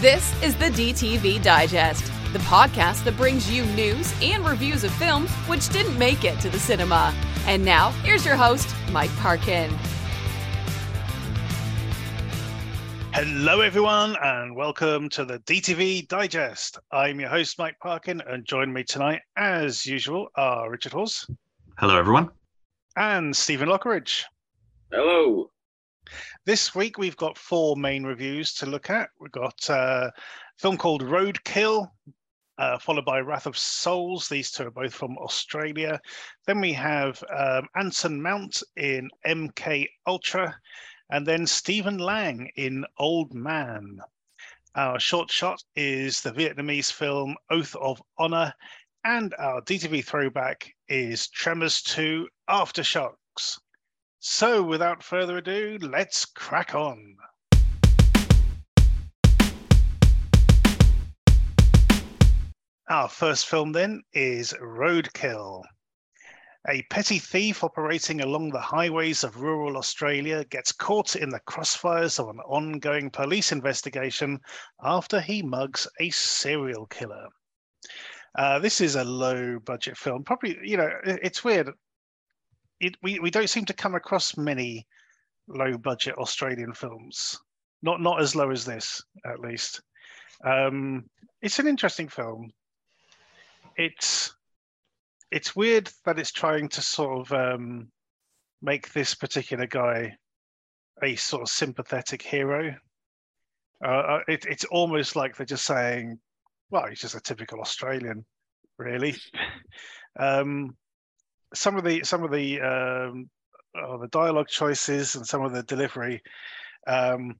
This is the DTV Digest, the podcast that brings you news and reviews of films which didn't make it to the cinema. And now, here's your host, Mike Parkin. Hello, everyone, and welcome to the DTV Digest. I'm your host, Mike Parkin, and join me tonight, as usual, are Richard Hawes. Hello, everyone. And Stephen Lockeridge. Hello. This week we've got four main reviews to look at. We've got uh, a film called Roadkill, uh, followed by Wrath of Souls. These two are both from Australia. Then we have um, Anson Mount in MK Ultra, and then Stephen Lang in Old Man. Our short shot is the Vietnamese film Oath of Honor, and our DTV throwback is Tremors 2 Aftershocks. So, without further ado, let's crack on. Our first film then is Roadkill. A petty thief operating along the highways of rural Australia gets caught in the crossfires of an ongoing police investigation after he mugs a serial killer. Uh, this is a low budget film. Probably, you know, it's weird it, we, we don't seem to come across many low budget Australian films. Not not as low as this, at least. Um, it's an interesting film. It's it's weird that it's trying to sort of um, make this particular guy a sort of sympathetic hero. Uh, uh it, it's almost like they're just saying, "Well, he's just a typical Australian, really." um, some of the some of the um, oh, the dialogue choices and some of the delivery. Um,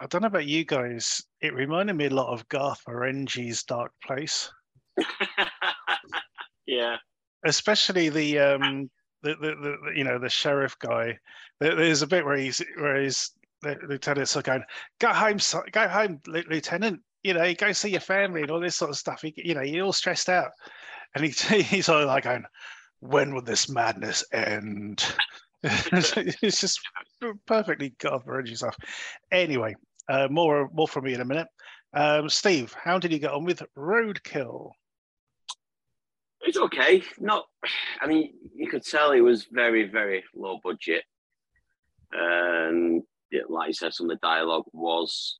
I don't know about you guys. It reminded me a lot of Garth Marenghi's Dark Place. yeah. Especially the um the, the, the you know the sheriff guy. There's a bit where he's where he's the lieutenant's going, "Go home, go home, lieutenant. You know, go see your family and all this sort of stuff. You know, you're all stressed out." And he, he's all like going, when will this madness end? it's just perfectly Marenghi stuff. Anyway, uh, more more from me in a minute. Um, Steve, how did you get on with Roadkill? It's okay. Not, I mean, you could tell it was very, very low budget. And like you said, some of the dialogue was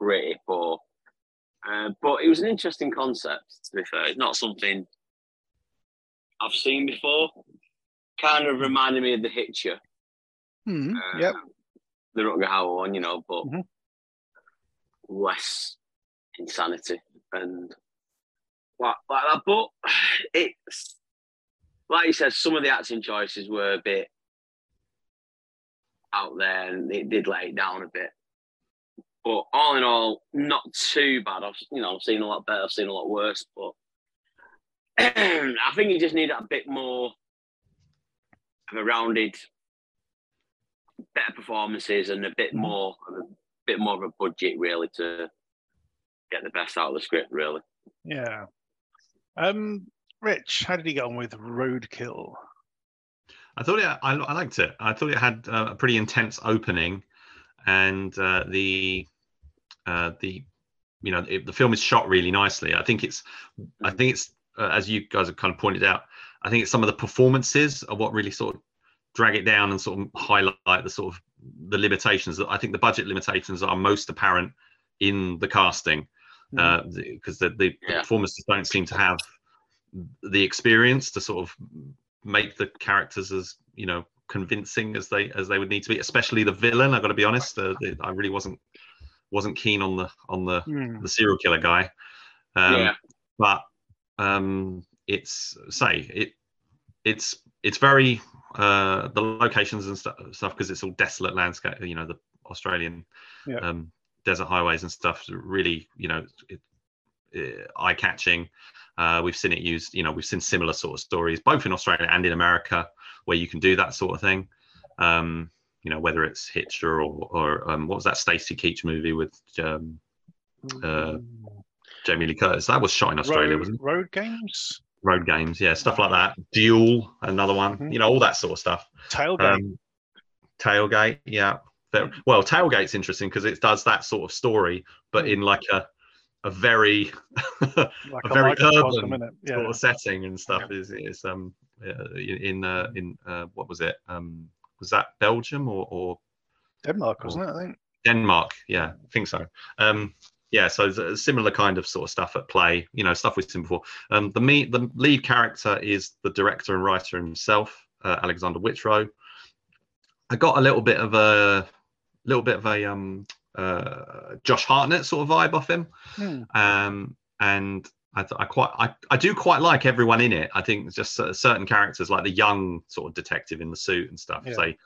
pretty poor. Uh, but it was an interesting concept, to be fair. It's not something I've seen before. Kind of reminded me of the Hitcher. Mm, uh, yep. The Rutger Hauer one, you know, but mm-hmm. less insanity and like, like that. But it's like you said, some of the acting choices were a bit out there, and it did let it down a bit. But all in all, not too bad. I've you know I've seen a lot better, I've seen a lot worse, but I think you just need a bit more of a rounded, better performances and a bit more, a bit more of a budget really to get the best out of the script. Really. Yeah. Um, Rich, how did he get on with Roadkill? I thought it, I, I liked it. I thought it had a pretty intense opening, and uh, the uh, the you know it, the film is shot really nicely. I think it's I think it's uh, as you guys have kind of pointed out, I think it's some of the performances are what really sort of drag it down and sort of highlight the sort of the limitations that I think the budget limitations are most apparent in the casting because mm. uh, the, the yeah. performances don't seem to have the experience to sort of make the characters as you know convincing as they as they would need to be especially the villain i've got to be honest uh, the, i really wasn't wasn't keen on the on the mm. the serial killer guy um, yeah. but um, it's say it it's it's very uh, the locations and stuff because it's all desolate landscape. You know the Australian yeah. um, desert highways and stuff. Really, you know, it, it, eye catching. Uh, we've seen it used. You know, we've seen similar sort of stories both in Australia and in America where you can do that sort of thing. Um, you know, whether it's Hitcher or or um, what was that Stacy Keach movie with um, uh, Jamie Lee Curtis. That was shot in Australia, road, wasn't it? Road games. Road games, yeah, stuff like that. Duel, another one. Mm-hmm. You know, all that sort of stuff. Tailgate. Um, tailgate, yeah. Well, Tailgate's interesting because it does that sort of story, but Mm. in like a a very Like a very microcosm, urban? Yeah. sort of setting and stuff. Is is um in uh, in uh, what was it? Um, was that Belgium or, or Denmark, wasn't it? I think. Denmark? Yeah, I think so. Um, yeah, so there's a similar kind of sort of stuff at play. You know, stuff we've seen before. Um, the me the lead character is the director and writer himself, uh, Alexander Whitrow. I got a little bit of a little bit of a um uh Josh Hartnett sort of vibe off him. Hmm. Um, and I, th- I quite I, I do quite like everyone in it. I think it's just cer- certain characters like the young sort of detective in the suit and stuff. Yeah. They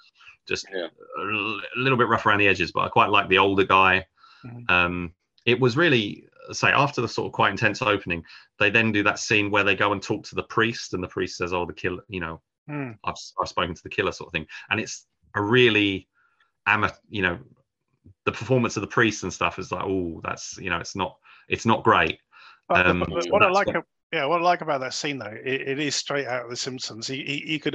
just Yeah. a l- a little bit rough around the edges, but I quite like the older guy. Mhm. Um, it was really say after the sort of quite intense opening, they then do that scene where they go and talk to the priest, and the priest says, "Oh, the killer, you know, Hmm. I've I've spoken to the killer," sort of thing, and it's a really amateur, you know, the performance of the priest and stuff is like, oh, that's you know, it's not it's not great. Um, what I like, what- yeah, what I like about that scene though, it, it is straight out of The Simpsons. You, you, you could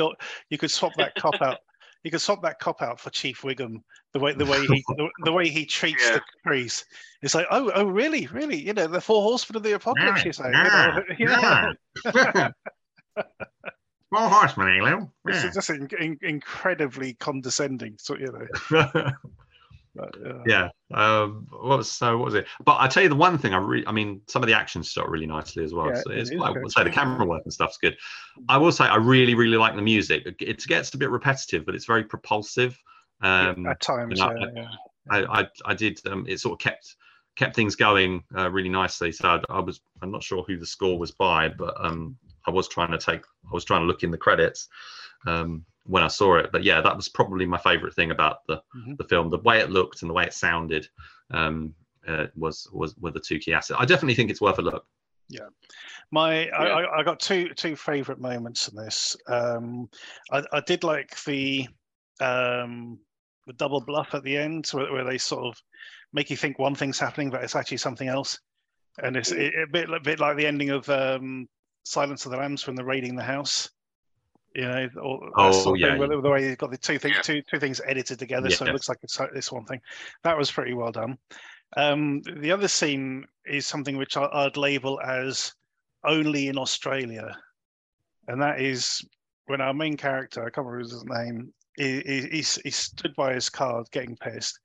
you could swap that cop out. You could swap that cop out for Chief Wiggum. The way the way he the, the way he treats Yeah. the trees. It's like, oh, oh, really, really? You know, the four horsemen of the apocalypse. You say, you know? yeah. Small horseman, eh, Lou? It's just in, in, incredibly condescending. So you know, but, uh, yeah. Um, what was so? What was it? But I tell you, the one thing I really, I mean, some of the actions shot really nicely as well. Yeah, so it's, I would say the camera work and stuff's good. I will say I really, really like the music. It gets a bit repetitive, but it's very propulsive. Um, at times, yeah, yeah. I, I, I did. Um, it sort of kept kept things going uh, really nicely. So I, I was. I'm not sure who the score was by, but um, I was trying to take. I was trying to look in the credits um, when I saw it. But yeah, that was probably my favorite thing about the Mhm. the film. The way it looked and the way it sounded um, uh, was was were the two key assets. I definitely think it's worth a look. My, Yeah. I, I, I got two two favorite moments in this. Um, I, I did like the um, the double bluff at the end, where, where they sort of make you think one thing's happening, but it's actually something else. And it's a, a bit a bit like the ending of um, Silence of the Lambs when they're raiding the house. You know, or that Oh, sort of yeah, thing, yeah. the- the way you've got the two things Yeah. two two things edited together, so it looks like it's uh, this one thing. That was pretty well done. Um, the other scene is something which I, I'd label as only in Australia, and that is when our main character, I can't remember his name, he, he, he's, he stood by his car getting pissed,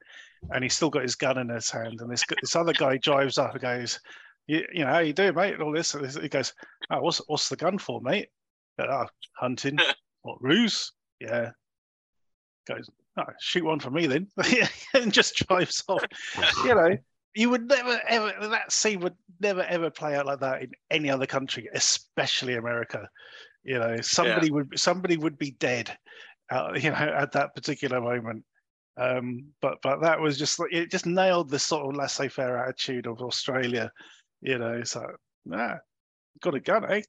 and he's still got his gun in his hand, and this this other guy drives up and goes, "You, you know, how you doing, mate?" And all this, and he goes, "Oh, what's what's the gun for, mate?" "Oh, hunting. what ruse? Yeah. Goes, oh, shoot one for me then, and just drives off you know, you would never ever that scene would never ever play out like that in any other country, especially America. You know, somebody would somebody would be dead, uh, you know, at that particular moment. Um, but but that was just like it just nailed the sort of laissez-faire attitude of Australia. You know, so ah, got a gun, eh?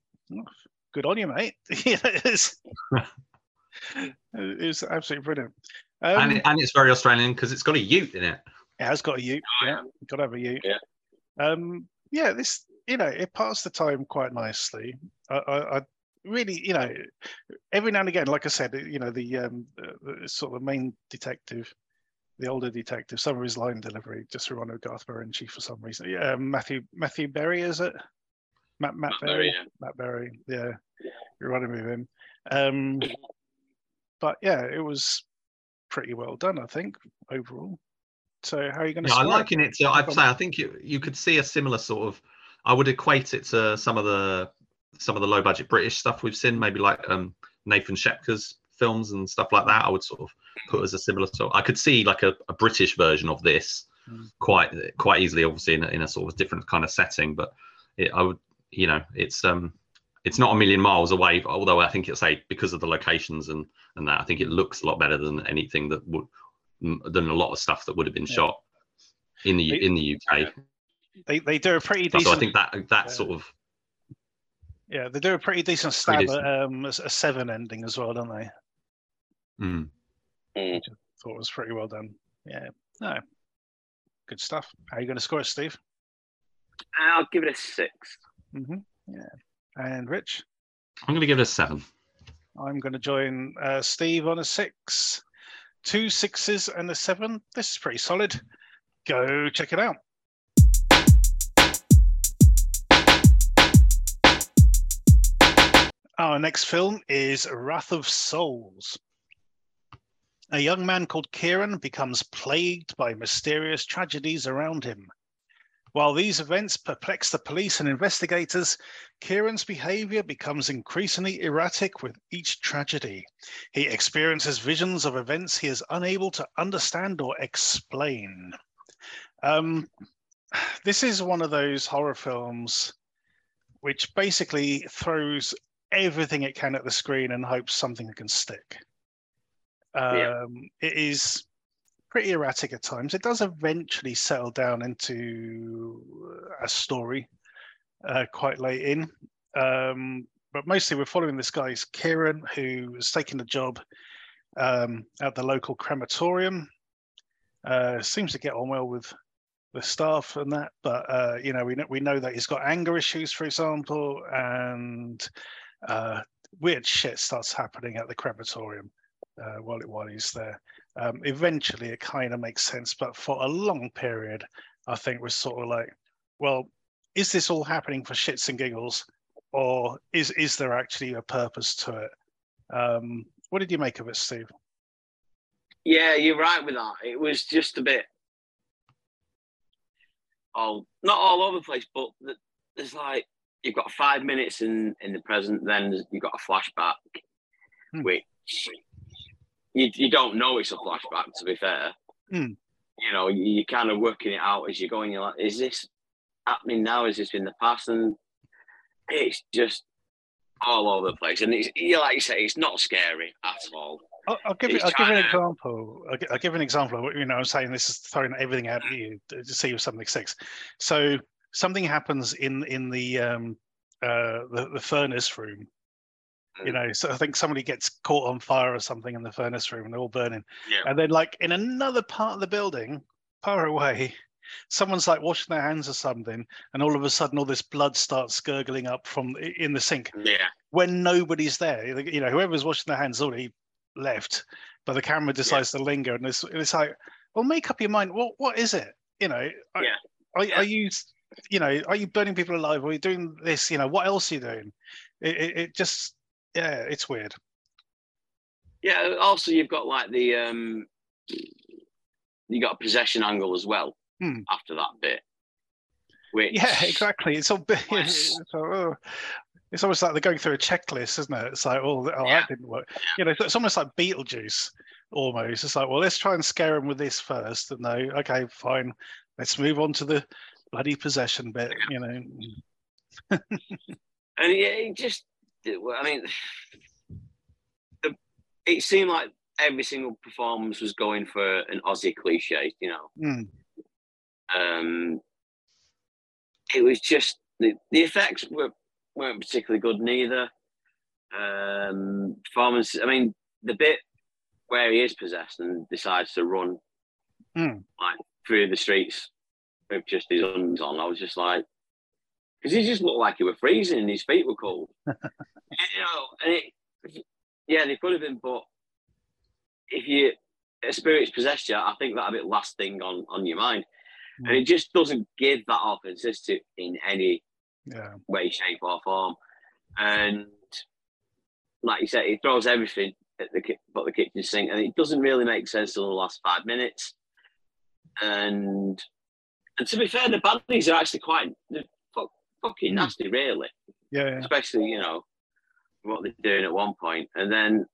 Good on you, mate. You it's, it was absolutely brilliant. Um, and, it, and it's very Australian because it's got a Ute in it. it has got a Ute. Oh, yeah, got to have a Ute. Yeah. Um, yeah, this you know it passed the time quite nicely. I, I, I really you know every now and again, like I said, you know the, um, the, the sort of main detective, the older detective, some of his line delivery just reminded me of Garth Marenghi for some reason. Yeah, um, Matthew Matthew Berry is it? Matt Matt, Matt Berry. Berry, yeah. Matt Berry. Yeah, you're running with him. Um, but yeah, it was pretty well done, I think, overall. So how are you going to? Yeah, I liken it to. I'd say I think you you could see a similar sort of. I would equate it to some of the some of the low budget British stuff we've seen, maybe like um, Nathan Shepker's films and stuff like that. I would sort of put as a similar sort. I could see like a, a British version of this Mm. quite quite easily, obviously in a, in a sort of different kind of setting. But it, I would, you know, it's um it's not a million miles away. Although I think it's say because of the locations and and that, I think it looks a lot better than anything that would than a lot of stuff that would have been Yeah. shot in the They- in the UK. They they do a pretty So I decent. think that that Yeah. sort of Yeah, they do a pretty decent Pretty stab at um, a, a seven ending as well, don't they? mm. Mm. Thought it was pretty well done. Yeah, no, good stuff. How are you going to score it, Steve? I'll give it a six. Hmm Yeah, and Rich, I'm going to give it a seven. I'm going to join uh, Steve on a six. two sixes and a seven. This is pretty solid. Go check it out. Our next film is Wrath of Souls. A young man called Kieran becomes plagued by mysterious tragedies around him. While these events perplex the police and investigators, Kieran's behavior becomes increasingly erratic with each tragedy. He experiences visions of events he is unable to understand or explain. Um, this is one of those horror films which basically throws everything it can at the screen and hopes something can stick. Um, yeah. It is pretty erratic at times. It does eventually settle down into a story uh, quite late in. Um, but mostly we're following this guy's Kieran, who is taking a job um, at the local crematorium. Uh, seems to get on well with the staff and that, but uh, you know we know we know that he's got anger issues, for example, and uh, weird shit starts happening at the crematorium uh, while while he's there. Um, eventually, it kind of makes sense, but for a long period, I think we're sort of like, well, is this all happening for shits and giggles, or is is there actually a purpose to it? Um, what did you make of it, Steve? Yeah, you're right with that. It was just a bit, all not all over the place, but there's like you've got five minutes in in the present, then you've got a flashback, hmm. which you, you don't know it's a flashback. To be fair, hmm. you know you, are kind of working it out as you're going. You're like, is this happening now? Is this in the past? And it's just all over the place. And it's you like you say, it's not scary at all. I'll, I'll give I'll give an example. I'll, I'll, give an example. Of, you know, I'm saying this is throwing everything at you to see if something sticks. So something happens in in the um, uh, the, the furnace room. You mm. know, so I think somebody gets caught on fire or something in the furnace room, and they're all burning. Yeah. And then, like in another part of the building, far away, someone's like washing their hands or something, and all of a sudden, all this blood starts gurgling up from in the sink. Yeah. When nobody's there, you know, whoever's washing their hands already left, but the camera decides yeah. to linger, and it's, it's like, well, make up your mind. What what is it? You know, yeah. Are, yeah. are you you know, are you burning people alive? Are you doing this? You know, what else are you doing? It, it, it just, yeah, it's weird. Yeah. Also, you've got like the um, you got a possession angle as well hmm. after that bit. Which yeah, exactly. It's all it's, oh, it's almost like they're going through a checklist, isn't it? It's like, oh, oh yeah. that didn't work. You know, it's almost like Beetlejuice. Almost, it's like, well, let's try and scare them with this first, and no, okay, fine. Let's move on to the bloody possession bit, you know. and yeah, it just, I mean, the, it seemed like every single performance was going for an Aussie cliche, you know. Mm. Um, it was just the, the effects were weren't particularly good neither. Um, performance, I mean, the bit where he is possessed and decides to run mm. like through the streets with just his hands on. I was just like, because he just looked like he was freezing and his feet were cold. you know, and it, yeah, they could have been, but if you a spirit's possessed you, I think that'll be the last thing on on your mind, mm. and it just doesn't give that authenticity in any yeah. way, shape, or form. And like you said, he throws everything at the but the kitchen sink, and it doesn't really make sense till the last five minutes. And and to be fair, the baddies are actually quite fucking hmm. nasty, really. Yeah, yeah. Especially, you know, what they're doing at one point. And then,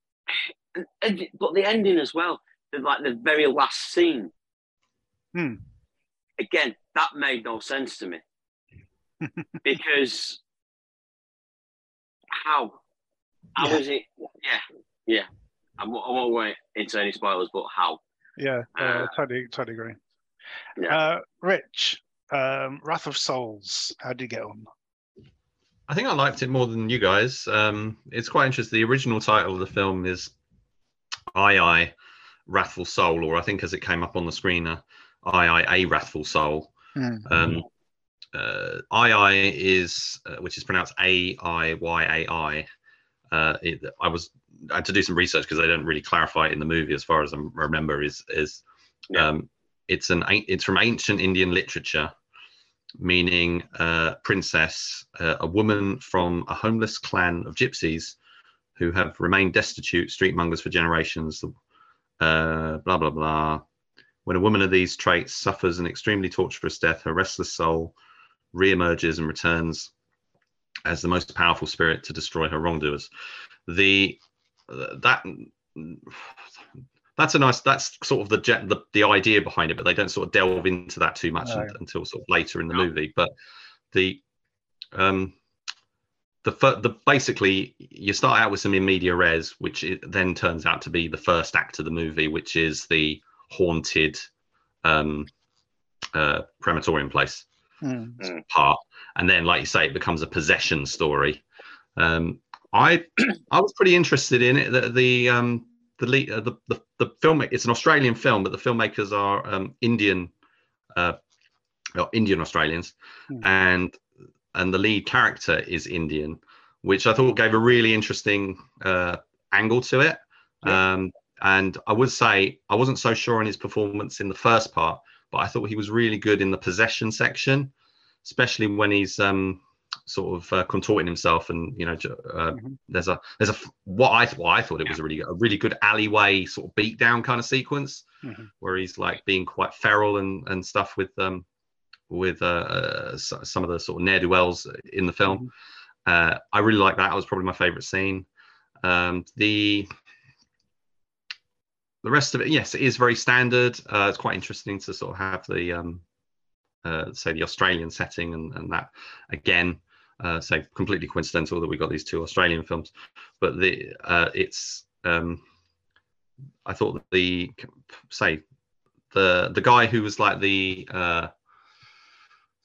and, but the ending as well, the, like the very last scene. Hmm. Again, that made no sense to me. because how? How yeah. was it? Yeah, yeah. I won't, I won't go into any spoilers, but how? Yeah, uh, uh, totally, totally agree. Yeah. Uh, Rich, um, Wrath of Souls. How did you get on? I think I liked it more than you guys. Um, it's quite interesting. The original title of the film is "Aiyai Wrathful Soul," or I think as it came up on the screen, uh, "Aiyai A Wrathful Soul." Mm-hmm. Um, uh, Aiyai is uh, which is pronounced A I Y A I. uh, it, I was I had to do some research because they don't really clarify it in the movie, as far as I remember. Is is Yeah. um, it's an it's from ancient Indian literature, meaning uh, princess, uh, a woman from a homeless clan of gypsies who have remained destitute, streetmongers for generations. Uh, blah blah blah. When a woman of these traits suffers an extremely torturous death, her restless soul reemerges and returns as the most powerful spirit to destroy her wrongdoers. The that that's a nice that's sort of the the, the idea behind it, but they don't sort of delve into that too much No. until sort of later in the No. movie. But the um the, fir- the basically you start out with some in media res, which it then turns out to be the first act of the movie, which is the haunted um, uh, crematorium place Mm. part, and then, like you say, it becomes a possession story. Um, I I was pretty interested in it. The the um, the, lead, uh, the the the film it's an Australian film, but the filmmakers are um, Indian, uh, well, Indian Australians, Hmm. and and the lead character is Indian, which I thought gave a really interesting uh, angle to it. Yeah. Um, and I would say I wasn't so sure on his performance in the first part, but I thought he was really good in the possession section, especially when he's um, sort of uh, contorting himself and you know uh, Mhm. there's a there's a what I what I thought it was a really good, a really good alleyway sort of beatdown kind of sequence Mhm. where he's like being quite feral and and stuff with um with uh, uh some of the sort of ne'er do wells in the film. Uh, I really like that. That was probably my favorite scene. Um, the the rest of it, yes, it is very standard. Uh, it's quite interesting to sort of have the um, uh, say the Australian setting and, and that again. Uh, say completely coincidental that we got these two Australian films, but the uh, it's um, I thought that the say the the guy who was like the uh,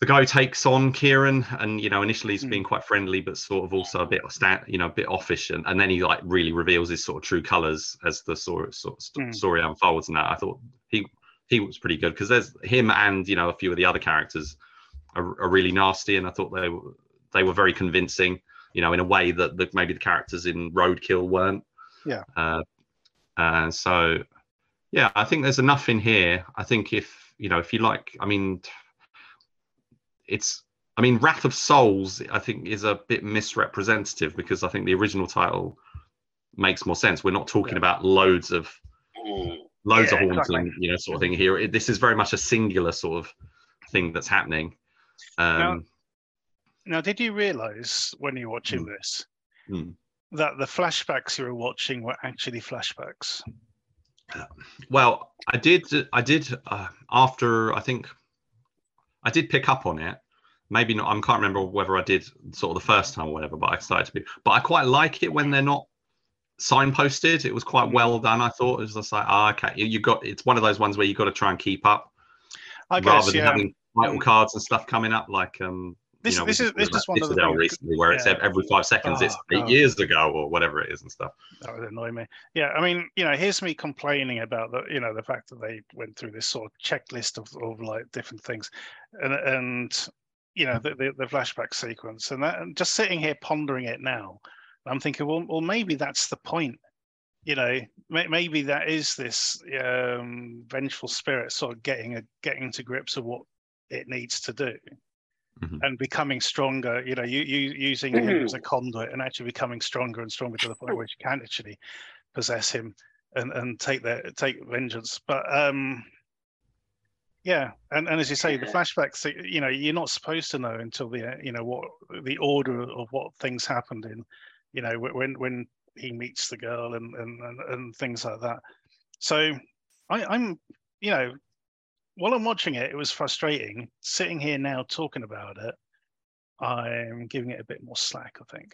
the guy who takes on Kieran and you know initially he's Mm. being quite friendly but sort of also a bit you know a bit offish and, and then he like really reveals his sort of true colors as the sort of Mm. story unfolds and that I thought he he was pretty good because there's him and you know a few of the other characters are, are really nasty and I thought they were they were very convincing you know in a way that the, maybe the characters in Roadkill weren't Yeah. uh, uh, so yeah I think there's enough in here I think if you know if you like I mean it's I mean Wrath of Souls I think is a bit misrepresentative because I think the original title makes more sense we're not talking Yeah. about loads of Mm. Loads Yeah, of horns exactly. you know, sort of thing here. It, this is very much a singular sort of thing that's happening. Um, Now, did you realize when you're watching Mm. this Mm. that the flashbacks you were watching were actually flashbacks? well, I did, I did uh, after I think I did pick up on it. Maybe not. I can't remember whether I did sort of the first time or whatever, but I started to be. But I quite like it when they're not signposted. It was quite well done. I thought it was just like, ah, okay, you, you got. It's one of those ones where you got to try and keep up I rather guess, than yeah. having title cards and stuff coming up like um This, you know, this is just this is one of the recently where it's yeah. ev- every five seconds it's Oh, eight God. years ago or whatever it is and stuff. That would annoy me. Yeah, I mean, you know, here's me complaining about the, you know, the fact that they went through this sort of checklist of, of like different things, and and you know the the, the flashback sequence, and that and just sitting here pondering it now, I'm thinking, well, well, maybe that's the point. You know, may, maybe that is this um, vengeful spirit sort of getting a getting to grips of what it needs to do. Mhm. And becoming stronger, you know, you, you using him as a conduit and actually becoming stronger and stronger to the point where you can actually possess him and, and take their take vengeance. But um yeah, and, and as you say, the flashbacks, you know, you're not supposed to know until the uh, you know what the order of what things happened in, you know, when when he meets the girl and and and, and things like that. So I, I'm, you know, while I'm watching it, it was frustrating. Sitting here now talking about it, I'm giving it a bit more slack. I think.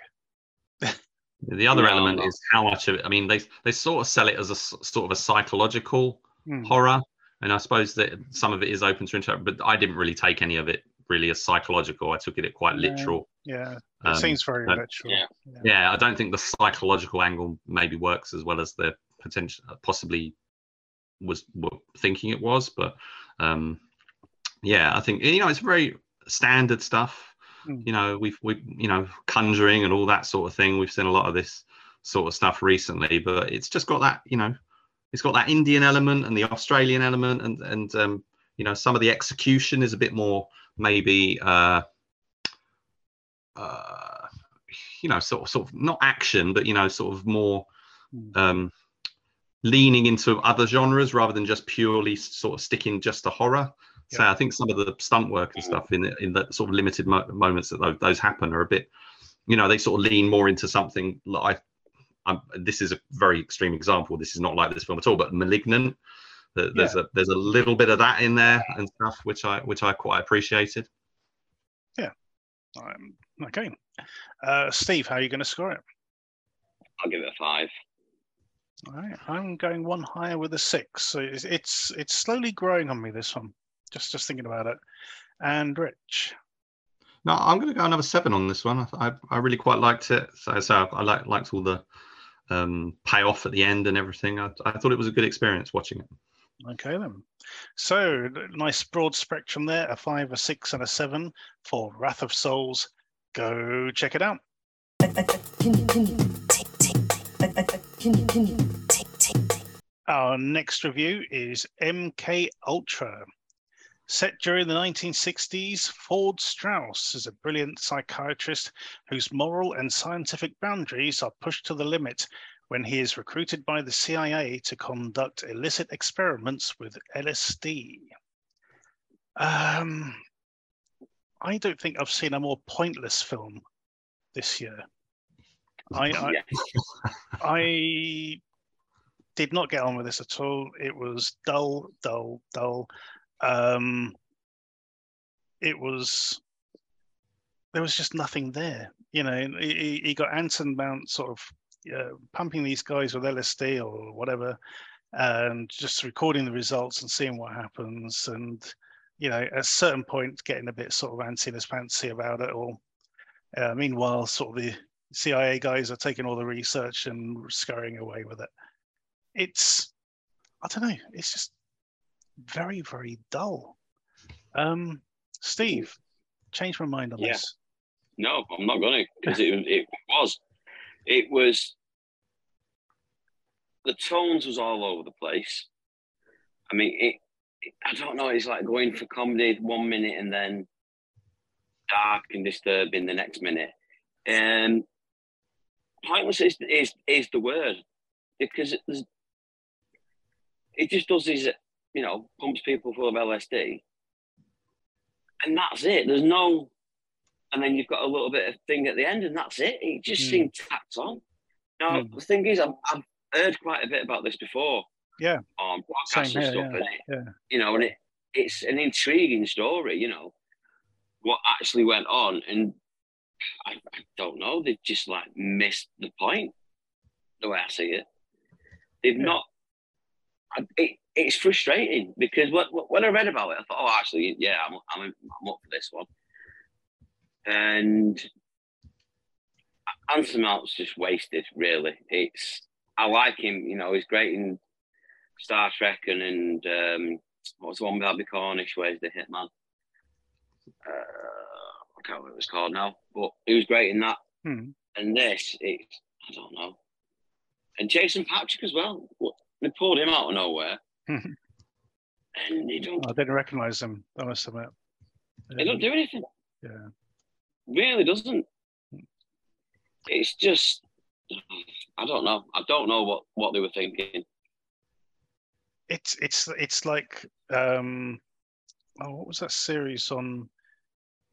The other No, element is how much of it. I mean, they they sort of sell it as a sort of a psychological Hmm. horror, and I suppose that some of it is open to interpret. But I didn't really take any of it really as psychological. I took it at quite literal. Yeah, it Um, seems very uh, literal. yeah. yeah, I don't think the psychological angle maybe works as well as the potential possibly was were thinking it was. But um, yeah, I think you know it's very standard stuff. Mm. You know, we've we you know conjuring and all that sort of thing. We've seen a lot of this sort of stuff recently, but it's just got that you know, it's got that Indian element and the Australian element, and and um, you know some of the execution is a bit more maybe uh, uh, you know sort of sort of not action, but you know sort of more Hmm. um, leaning into other genres rather than just purely sort of sticking just to horror. So. I think some of the stunt work and stuff in the, in the sort of limited mo- moments that those, those happen are a bit, you know, they sort of lean more into something like I'm, this is a very extreme example. This is not like this film at all, but *Malignant*. There- There's a there's a little bit of that in there and stuff, which I which I quite appreciated. Yeah. Um, okay. Uh, Steve, how are you going to score it? I'll give it a five. All right, I'm going one higher with a six. So it's it's, it's slowly growing on me. This one, just just thinking about it. And Rich, No, I'm going to go another seven on this one. I I, I really quite liked it. So so I like liked all the um, payoff at the end and everything. I, I thought it was a good experience watching it. okay then. So nice broad spectrum there. A five, a six, and a seven for Wrath of Souls. Go check it out. Our next review is MK Ultra. Set during the 1960s, Ford Strauss is a brilliant psychiatrist whose moral and scientific boundaries are pushed to the limit when he is recruited by the CIA to conduct illicit experiments with LSD. Um, I don't think I've seen a more pointless film this year. I, I, I did not get on with this at all. It was dull, dull, dull. Um, it was there was just nothing there. You know, he, he- got Anson Mount sort of uh, pumping these guys with LSD or whatever, and just recording the results and seeing what happens. And you know, at a certain point, getting a bit sort of antsy fancy about it all. Uh, meanwhile, sort of the CIA guys are taking all the research and scurrying away with it. It's, I don't know, it's just very, very dull. Um, Steve, change my mind on Yeah. this. No, I'm not going to because it, it was. It was. The tones was all over the place. I mean, it- I don't know. It's like going for comedy one minute and then dark and disturbing the next minute. Um, pointless is, is is the word because it, it just does these, you know, pumps people full of LSD, and that's it. There's no and then you've got a little bit of thing at the end, and that's it. It just Mm. seemed tacked on. Now Mm. the thing is, I've, I've heard quite a bit about this before. Yeah. Um, on Same and here, stuff, yeah, and it, yeah. you know, and it it's an intriguing story. You know, what actually went on, and I, I don't know. They've just like missed the point. The way I see it, they've Yeah. not. I, it, it's frustrating because what, what, when I read about it, I thought, oh, actually, yeah, I'm, I'm, I'm up for this one. And Anson Mount's just wasted, really. It's I like him, you know, he's great in Star Trek and, and um, what's the one with Abbie Cornish, where's the hitman? Uh, I can't remember what it's called now, but he was great in that. Hmm. And this, it's I don't know. And Jason Patric as well. They pulled him out of nowhere, Mhm. and he don't I didn't recognize him, I must admit. he don't do anything. Yeah. Really doesn't. It's just I don't know. I don't know what what they were thinking. It's it's it's like um oh what was that series on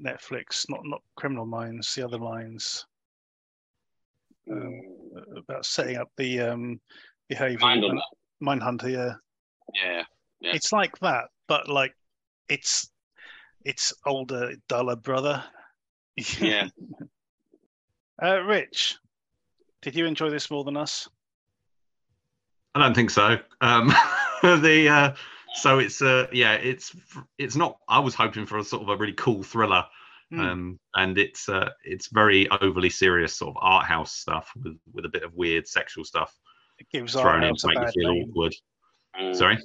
Netflix? Not not Criminal Minds, the other minds um, about setting up the um behavior Mindhunter. Mindhunter, yeah. Yeah. Yeah. It's like that, but like it's it's older, duller brother. Yeah. uh, Rich, did you enjoy this more than us? I don't think so. Um, the uh, so it's uh, yeah, it's it's not. I was hoping for a sort of a really cool thriller, Hmm. um, and it's uh, it's very overly serious sort of art house stuff with with a bit of weird sexual stuff It gives thrown Art in House to make you feel name. awkward. Mm. Sorry.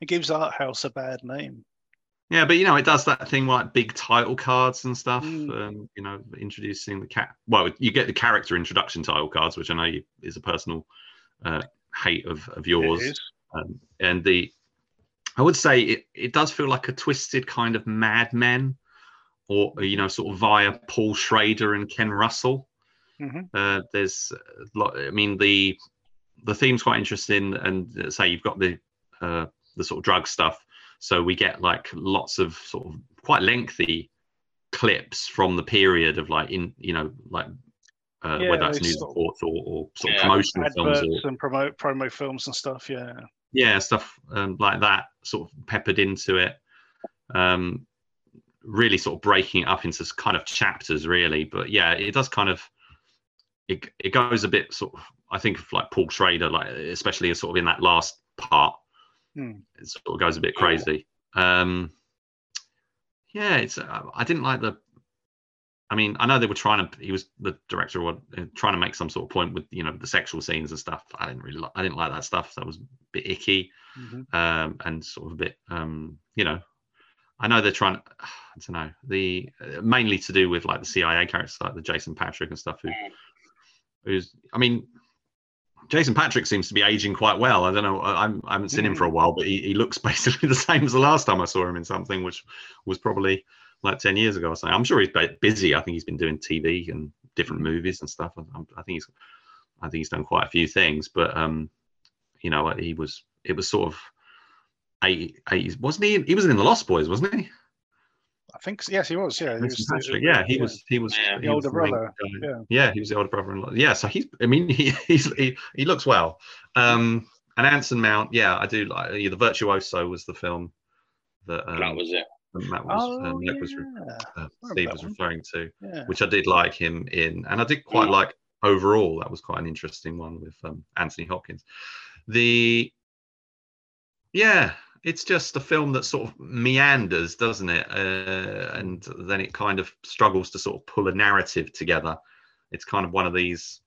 It gives Art House a bad name. Yeah, but you know, it does that thing like big title cards and stuff. Mm. Um, you know, introducing the cat. Well, you get the character introduction title cards, which I know you, is a personal uh, hate of of It yours. Um, and the, I would say it, it does feel like a twisted kind of Mad Men, or you know, sort of via Paul Schrader and Ken Russell. Mhm. Uh, there's, a lot, I mean, the the theme's quite interesting, and uh, say you've got the uh, the sort of drug stuff. So we get like lots of sort of quite lengthy clips from the period of like in you know like uh, Yeah, whether that's news reports or, or sort of promotional films or and promote promo films and stuff. Yeah. Yeah stuff um, like that sort of peppered into it. Um really sort of breaking it up into kind of chapters really. But yeah it does kind of it, it goes a bit sort of i think of like paul schrader like especially sort of in that last part. Hmm. it sort of goes a bit crazy. Um yeah it's uh, i didn't like the i mean i know they were trying to he was the director was trying to make some sort of point with you know the sexual scenes and stuff i didn't really like i didn't like that stuff that was a bit icky Mhm. um, and sort of a bit, um, you know, I know they're trying. I don't know the uh, mainly to do with like the CIA characters, like the Jason Patric and stuff. Who, who's, I mean, Jason Patric seems to be aging quite well. I don't know. I, I'm, I haven't seen him for a while, but he, he looks basically the same as the last time I saw him in something, which was probably like ten years ago or something. I'm sure he's busy. I think he's been doing TV and different movies and stuff. I, I think he's, I think he's done quite a few things, but um, you know, he was it was sort of 80, 80s, wasn't he? He was in the Lost Boys, wasn't he? I think yes, he was. Yeah. He was the- yeah, he was. He was Yeah. he The older was main brother, yeah. yeah, he was the older brother-in-law. Yeah, so he's. I mean, he he's, he he looks well. Um, and Anson Mount, yeah, I do like yeah, the Virtuoso was the film that um, that was it. That was Oh, um, Nick was uh, Steve was referring to, yeah. which I did like him in, and I did quite Mm. like overall. That was quite an interesting one with um, Anthony Hopkins. The yeah, it's just a film that sort of meanders, doesn't it? Uh, and then it kind of struggles to sort of pull a narrative together. It's kind of one of these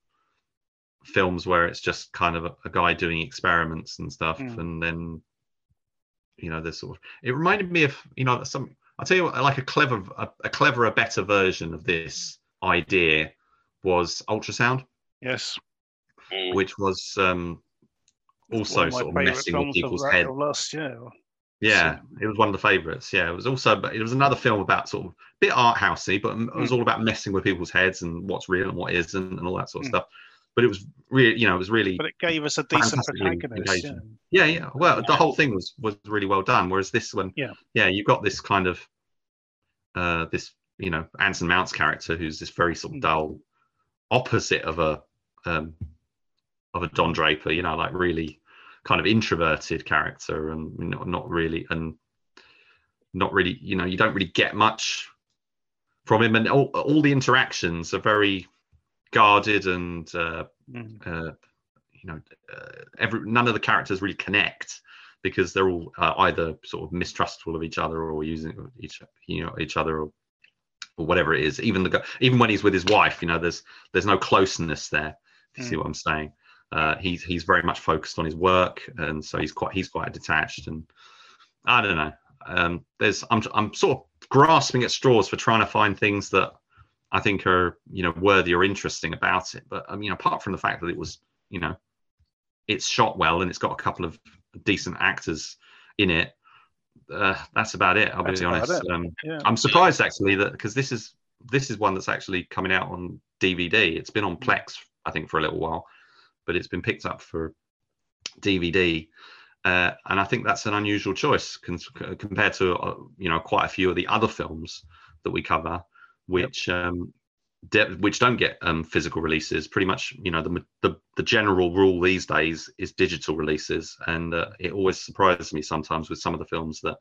films where it's just kind of a, a guy doing experiments and stuff, Mm. and then you know, this sort of. It reminded me of you know some. I'll tell you what, like a clever, a, a cleverer, better version of this idea was ultrasound, Yes. Mm. which was um, also of sort of messing with people's that- heads. of last year. Yeah, it was one of the favourites. Yeah, it was also but it was another film about sort of a bit art housey, but it was Mm. all about messing with people's heads and what's real and what isn't and all that sort of Mm. stuff. But it was really, you know, it was really But it gave us a decent protagonist. Yeah. yeah, yeah. Well, the whole thing was was really well done. Whereas this one, Yeah. yeah, you've got this kind of uh this, you know, Anson Mount's character who's this very sort of Mm. dull opposite of a um of a Don Draper, you know, like really kind of introverted character and you know, not really and not really, you know, you don't really get much from him and all, all the interactions are very guarded and uh Mm. uh, you know, uh, every none of the characters really connect because they're all uh, either sort of mistrustful of each other or using each you know each other or, or whatever it is. Even the even when he's with his wife, you know, there's there's no closeness there. If you see Mm. what I'm saying? Uh, he's he's very much focused on his work, and so he's quite he's quite detached. And I don't know. Um, there's I'm I'm sort of grasping at straws for trying to find things that I think are you know worthy or interesting about it. But I mean, apart from the fact that it was you know it's shot well and it's got a couple of decent actors in it. Uh, that's about it. I'll That's be honest. Um, Yeah. I'm surprised actually that because this is this is one that's actually coming out on DVD. It's been on Plex, I think, for a little while, but it's been picked up for DVD. Uh, and I think that's an unusual choice con- compared to uh, you know quite a few of the other films that we cover, which um, de- which don't get um, physical releases. Pretty much, you know, the, the the general rule these days is digital releases, and uh, it always surprises me sometimes with some of the films that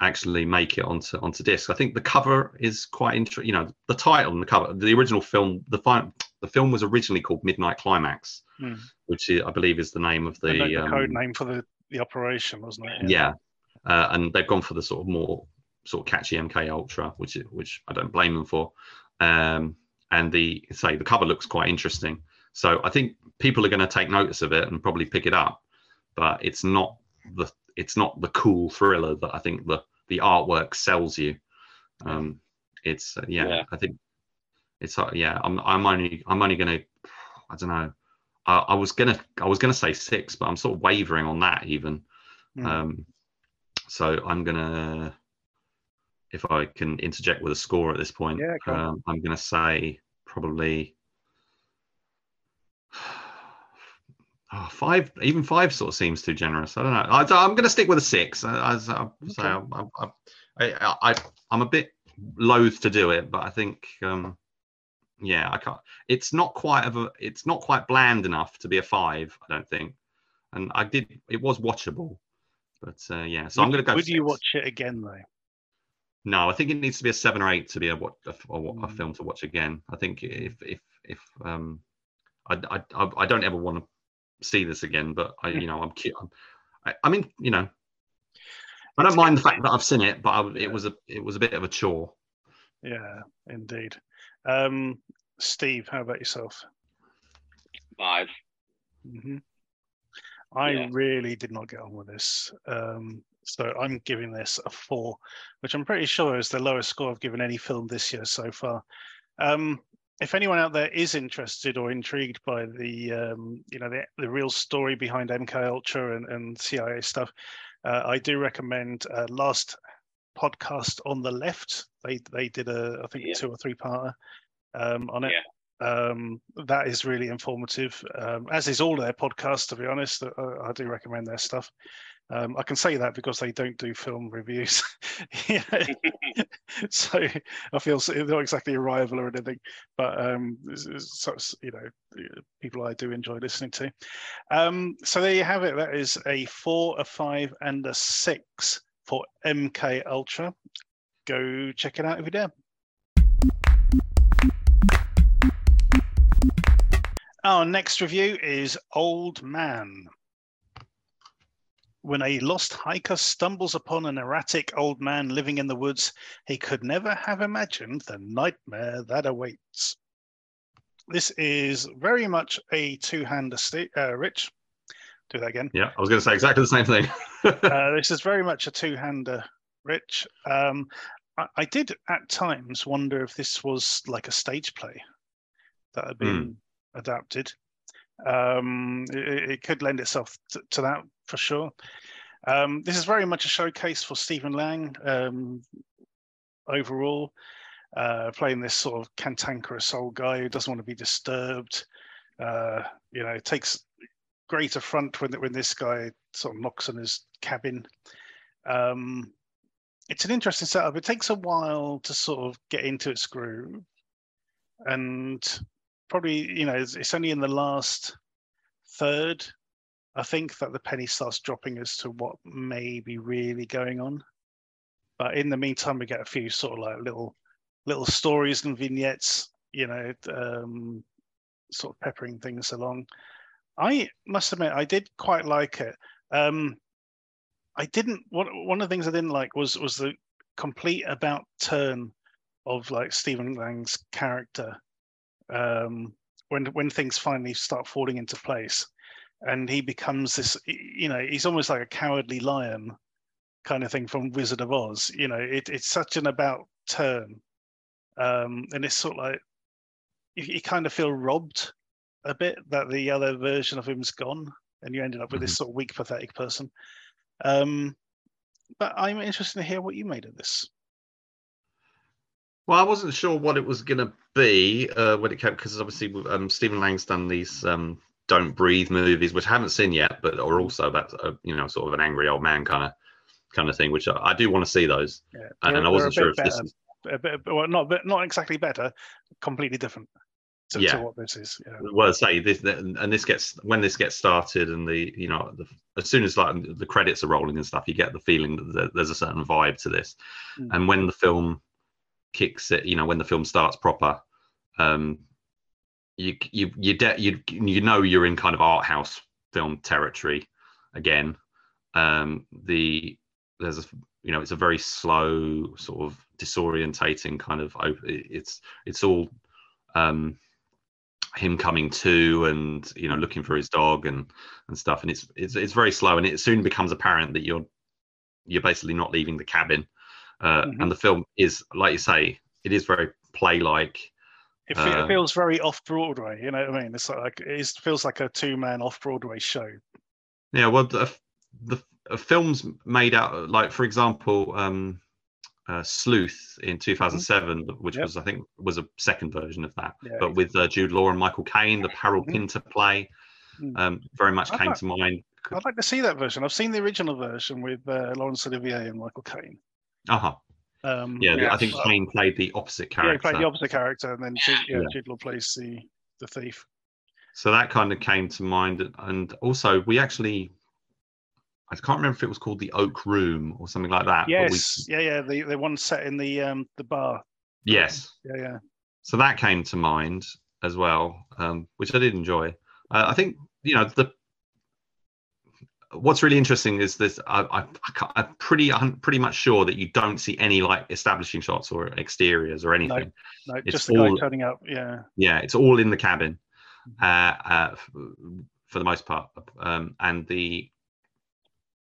actually make it onto onto disc. I think the cover is quite interesting. You know, the title and the cover. The original film, the fi- the film was originally called Midnight Climax, Hmm. which I believe is the name of the, the, um, code name for the, the operation, wasn't it? yeah, uh, and they've gone for the sort of more sort of catchy MK Ultra, which which I don't blame them for. Um, and the say the cover looks quite interesting, so I think people are going to take notice of it and probably pick it up. But it's not the it's not the cool thriller that I think the the artwork sells you. Um, it's uh, yeah, Yeah. I think it's uh, yeah. I'm I'm only I'm only gonna I don't know. I, I was gonna I was gonna say six, but I'm sort of wavering on that even. Mm. Um, so I'm gonna, if I can interject with a score at this point, Yeah, um, I'm gonna say probably oh, five. Even five sort of seems too generous. I don't know. I, I'm gonna stick with a six. I, I, I, say I, I, I'm a bit loath to do it, but I think. Um, yeah, I can't. It's not quite of a. It's not quite bland enough to be a five. I don't think. And I did. It was watchable, but uh, yeah. So I'm going to go. Would you watch it again though? No, I think it needs to be a seven or eight to be a what a, a, a Mm. film to watch again. I think if if if um, I I I, I don't ever want to see this again, but I you know I'm cute. I, I mean you know. I don't mind the fact that I've seen it, but I, it was a it was a bit of a chore. Yeah, indeed. Um, Steve, how about yourself? Five. hmm I Yeah. really did not get on with this. Um, so I'm giving this a four, which I'm pretty sure is the lowest score I've given any film this year so far. Um, if anyone out there is interested or intrigued by the um, you know the, the real story behind MK Ultra and, and CIA stuff, uh, I do recommend uh, Last Podcast on the Left. They they did a I think Yeah. two or three parter um, on it. Um, that is really informative, um, as is all their podcasts. To be honest, uh, I, I do recommend their stuff. Um, I can say that because they don't do film reviews. So I feel not exactly a rival or anything, but um, it's- it's you know people I do enjoy listening to. Um, so there you have it. That is a four, a five, and a six for MK Ultra. Go check it out if you dare. Our next review is Old Man. When a lost hiker stumbles upon an erratic old man living in the woods, he could never have imagined the nightmare that awaits. This is very much a two-hander, uh, Rich. Do that again. Yeah, I was going to say exactly the same thing. Uh, this is very much a two-hander, Rich. Um, I, I did at times wonder if this was like a stage play that had been adapted. Um, it, it could lend itself to, to that for sure. Um, this is very much a showcase for Stephen Lang um, overall, uh, playing this sort of cantankerous old guy who doesn't want to be disturbed. Uh, you know, takes great affront when when this guy sort of knocks on his cabin. Um, it's an interesting setup. It takes a while to sort of get into its groove, and probably you know it's, it's only in the last third, I think, that the penny starts dropping as to what may be really going on. But in the meantime, we get a few sort of like little little stories and vignettes, you know, um, sort of peppering things along. I must admit, I did quite like it. Um, I didn't. One one of the things I didn't like was was the complete about turn of like Stephen Lang's character um, when when things finally start falling into place, and he becomes this. You know, he's almost like a cowardly lion kind of thing from Wizard of Oz. You know, it, it's such an about turn, um, and it's sort of like you, you kind of feel robbed a bit that the other version of him's gone, and you ended up with this sort of weak, pathetic person. Um, but I'm interested to hear what you made of this. Well, I wasn't sure what it was going to be uh, when it came because obviously um, Stephen Lang's done these um, "Don't Breathe" movies, which I haven't seen yet, but are also about uh, you know sort of an angry old man kind of kind of thing, which I, I do want to see those. Yeah, And I wasn't sure if bit this better, is a bit, well, not but not exactly better, completely different to, to what this is. Yeah. well say this and this gets when this gets started and the you know the, as soon as like the credits are rolling and stuff you get the feeling that there's a certain vibe to this Mm. and when the film kicks it you know when the film starts proper. Um you you you de- you you know you're in kind of art house film territory again. Um the there's a you know it's a very slow sort of disorientating kind of it's it's all um him coming to and you know looking for his dog and and stuff. And it's it's it's very slow and it soon becomes apparent that you're you're basically not leaving the cabin uh, Mhm. and the film is like you say, it is very play-like. It, fe- it Um, feels very off Broadway. You know what I mean? It's like it feels like a two man off Broadway show. Yeah, well, the, the films made out like, for example, um, uh, Sleuth in 2007, which Yep. was I think was a second version of that, Yeah, but with uh, Jude Law and Michael Caine, the Harold Mhm. Pinter play, Mm. um, very much I'd came like- to mind. I'd like to see that version. I've seen the original version with uh, Laurence Olivier and Michael Caine. Uh huh. Um, Yeah, I think Caine played the opposite character. yeah, he played the opposite character, and then Jude, yeah, Yeah. Plays the the thief. so that kind of came to mind and also we actually i can't remember if it was called the oak room or something like that but we- Yes, yeah, yeah. The the one set in the um the bar. yes Yeah, yeah. so that came to mind as well um, which i did enjoy uh, i think you know the what's really interesting is this I, I, I i'm pretty i'm pretty much sure that you don't see any like establishing shots or exteriors or anything No, It's just the guy all- turning up. Yeah. yeah it's all in the cabin uh, uh, for the most part um, and the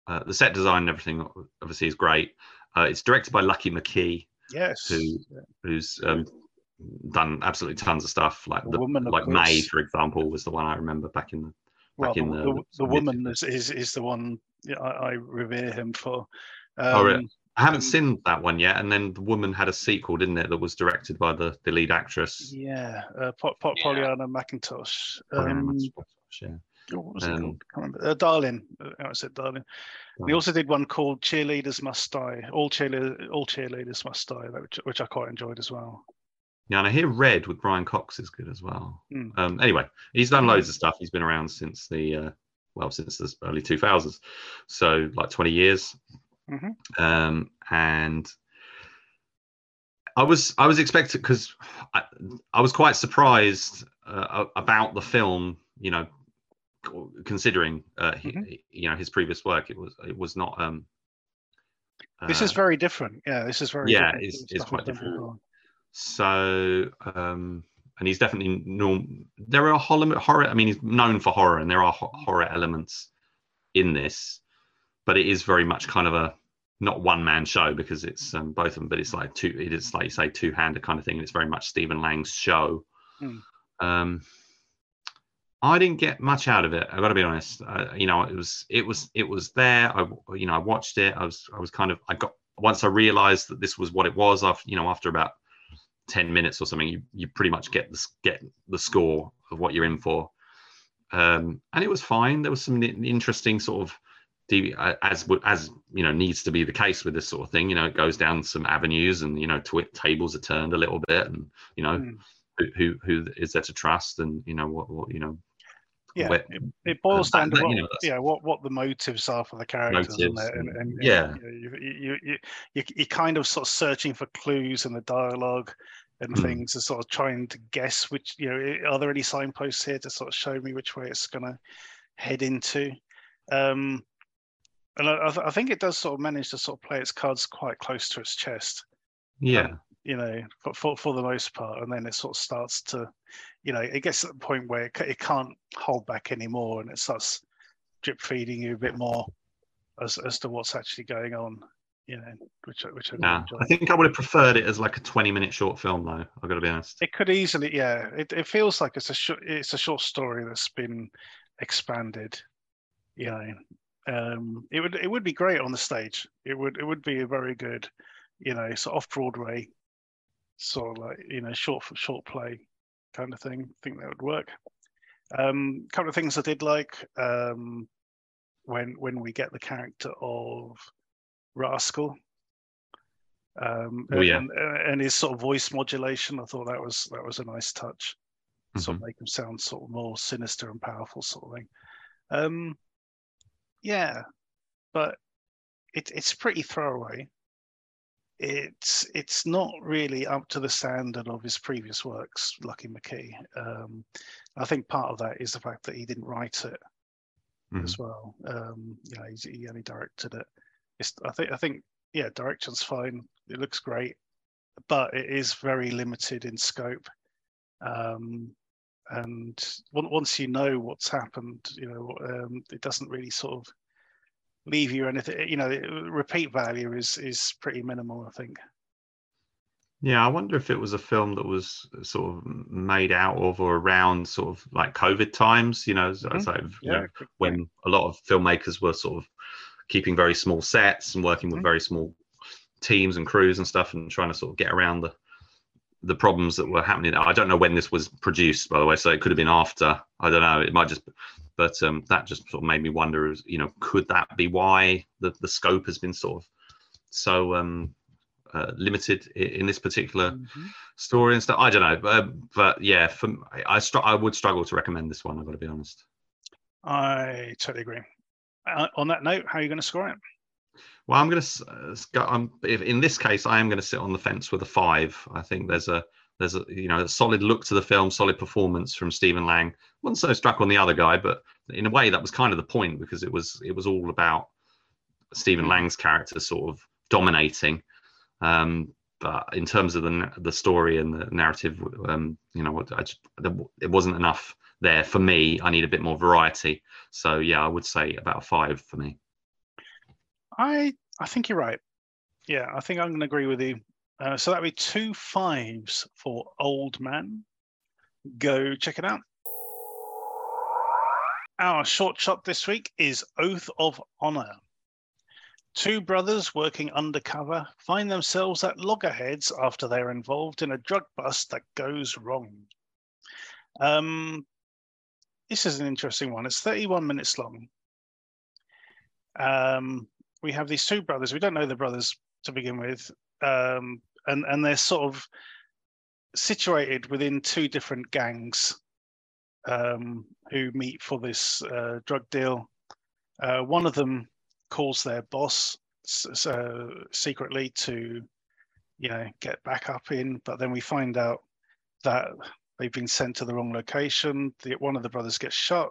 uh, the set design and everything obviously is great uh, it's directed by lucky mckee Yes. Who- who's um, done absolutely tons of stuff like The the, Woman, of like may for example was the one i remember back in the well, the, the the, the woman is, is is the one I, I revere him for. Um, Oh, really? i haven't um, seen that one yet and then the woman had a sequel didn't it that was directed by the, the lead actress Yeah, uh, po- po- Yeah. Pollyanna McIntosh. Um, yeah. oh, what was it um, called? I can't remember. Uh, Darling. Uh, I said Darling. He also did one called Cheerleaders Must Die. All cheerleaders, all cheerleaders must die, which, which I quite enjoyed as well. Yeah, and I hear Red with Brian Cox is good as well. Mm. Um, anyway, he's done loads of stuff. He's been around since the uh, well, since the early two thousands, so like twenty years. Mhm. Um, and I was I was expecting because I, I was quite surprised uh, about the film. You know, considering uh, he, Mhm. you know his previous work, it was it was not. Um, This is uh, very different. Yeah, this is very yeah, it's- it's quite different. So, um, and he's definitely norm. There are horror, horror. I mean, he's known for horror, and there are ho- horror elements in this, but it is very much kind of a not one man show because it's um, both of them, but it's like two. It is like you say, two handed kind of thing. And it's very much Stephen Lang's show. Hmm. Um, I didn't get much out of it. I got to be honest. Uh, you know, it was it was it was there. I you know I watched it. I was I was kind of I got once I realized that this was what it was. After you know after about 10 minutes or something you, you pretty much get the get the score of what you're in for. Um and it was fine. There was some interesting sort of uh, as would- as you know needs to be the case with this sort of thing. You know it goes down some avenues and you know twi- tables are turned a little bit and you know Mm. who, who who is there to trust and you know what what you know Yeah, where- it, it boils down to what, you know, yeah, what, what the motives are for the characters, Motives and, and- and, and, yeah. you, know, you, you, you, you, you're kind of sort of searching for clues in the dialogue and Mm. things, and sort of trying to guess which, you know, are there any signposts here to sort of show me which way it's going to head into? Um, and I, I I think it does sort of manage to sort of play its cards quite close to its chest yeah you know, for, for for the most part, and then it sort of starts to, you know, it gets to the point where it, it can't hold back anymore, and it starts drip feeding you a bit more as as to what's actually going on, you know, which I- which I enjoy. i think i would have preferred it as like a 20 minute short film though i've got to be honest It could easily, yeah. It, it feels like it's a short, it's a short story that's been expanded. You know, um, it would it would be great on the stage. It would it would be a very good, you know, sort of off Broadway, sort of like you know short short play kind of thing. I think that would work. Um, couple of things I did like um, when when we get the character of Rascal. Um, Oh, yeah. and, and his sort of voice modulation, I thought that was that was a nice touch sort Mhm. of make him sound sort of more sinister and powerful sort of thing. Um, yeah, but it, it's pretty throwaway. It's it's not really up to the standard of his previous works, Lucky McKee. Um, I think part of that is the fact that he didn't write it as well. Um, you know, he's, he only directed it. It's, I think I think yeah, direction's fine. It looks great, but it is very limited in scope. Um, and once you know what's happened, you know, um, it doesn't really sort of leave you anything. You know, repeat value is is pretty minimal, I think. Yeah, I wonder if it was a film that was sort of made out of or around sort of like COVID times, you know, mm-hmm. you yeah, know, when a lot of filmmakers were sort of keeping very small sets and working with mm-hmm. very small teams and crews and stuff and trying to sort of get around the the problems that were happening. I don't know when this was produced, by the way, so it could have been after. I don't know. It might just, but um, that just sort of made me wonder. You know, could that be why the the scope has been sort of so um, uh, limited in, this particular mm-hmm. story and stuff. I don't know, but, but yeah, for, I str- I would struggle to recommend this one. I've got to be honest. I totally agree. Uh, on that note, how are you going to score it? Well, I'm going to. Uh, I'm, if, in this case, I am going to sit on the fence with a five. I think there's a there's a you know a solid look to the film, solid performance from Stephen Lang. wasn't so struck on the other guy, but in a way that was kind of the point because it was it was all about Stephen mm-hmm. Lang's character sort of dominating um, but in terms of the the story and the narrative, um, you know, I just, it wasn't enough there for me. I need a bit more variety. So yeah, I would say about a five for me. I I think you're right. Yeah, I think I'm going to agree with you. Uh, so that'd be two fives for Old Man. Go check it out. Our short shot this week is Oath of Honor. Two brothers working undercover find themselves at loggerheads after they're involved in a drug bust that goes wrong. Um, this is an interesting one. It's 31 minutes long. Um, we have these two brothers. We don't know the brothers to begin with, um, and and they're sort of situated within two different gangs um, who meet for this uh, drug deal. Uh, one of them calls their boss uh, secretly to, you know, get back up in. But then we find out that they've been sent to the wrong location. The, one of the brothers gets shot.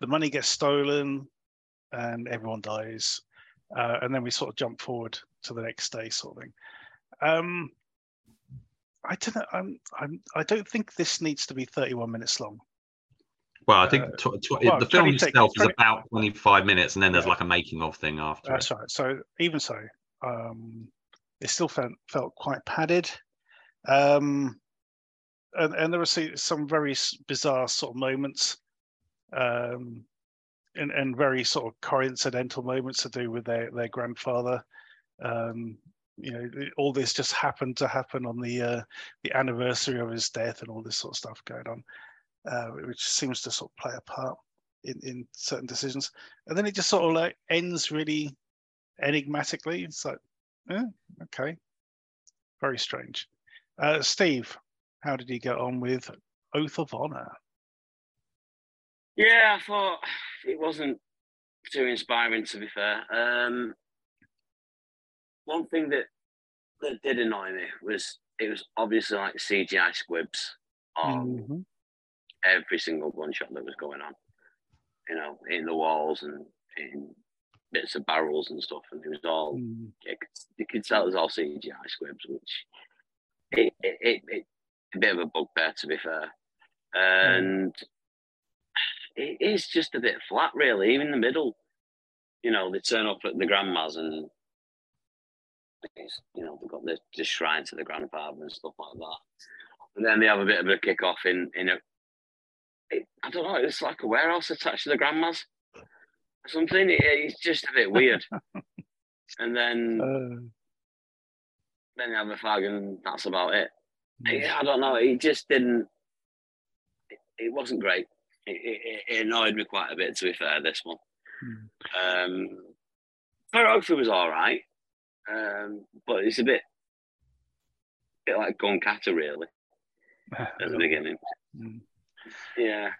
The money gets stolen, and everyone dies. Uh, and then we sort of jump forward to the next day, sort of thing. Um, I don't know. I'm, I'm, I don't think this needs to be 31 minutes long. Well, I think uh, tw- tw- well, the film itself 20, is about 25 minutes, and then there's yeah. like a making of thing after. That's it. right. So even so, um, it still felt felt quite padded, um, and, and there were some very bizarre sort of moments, um, and, and very sort of coincidental moments to do with their their grandfather. Um, you know, all this just happened to happen on the uh, the anniversary of his death, and all this sort of stuff going on uh, which seems to sort of play a part in, in certain decisions. And then it just sort of like ends really enigmatically. It's like, yeah, okay, very strange. Uh, Steve, how did you get on with Oath of Honor? Yeah, I thought it wasn't too inspiring. To be fair, um, one thing that that did annoy me was it was obviously like CGI squibs on mm-hmm every single gunshot that was going on, you know, in the walls and in bits of barrels and stuff. And it was all, mm. you could tell it was all CGI squibs, which it, it, it, it a bit of a bugbear to be fair. And mm. it is just a bit flat, really, even in the middle. You know, they turn up at the grandma's and you know, they've got the, the shrine to the grandfather and stuff like that. And then they have a bit of a kick off in in a it, I don't know. It's like a warehouse attached to the grandma's. Something. It, it's just a bit weird. and then uh, then you have a fag, and that's about it. Yeah. I don't know. It just didn't. It, it wasn't great. It, it, annoyed me quite a bit, to be fair. This one. Mm. Um, was all right, um, but it's a bit, bit like Gonkata, really, at the beginning. Mm. Yeah.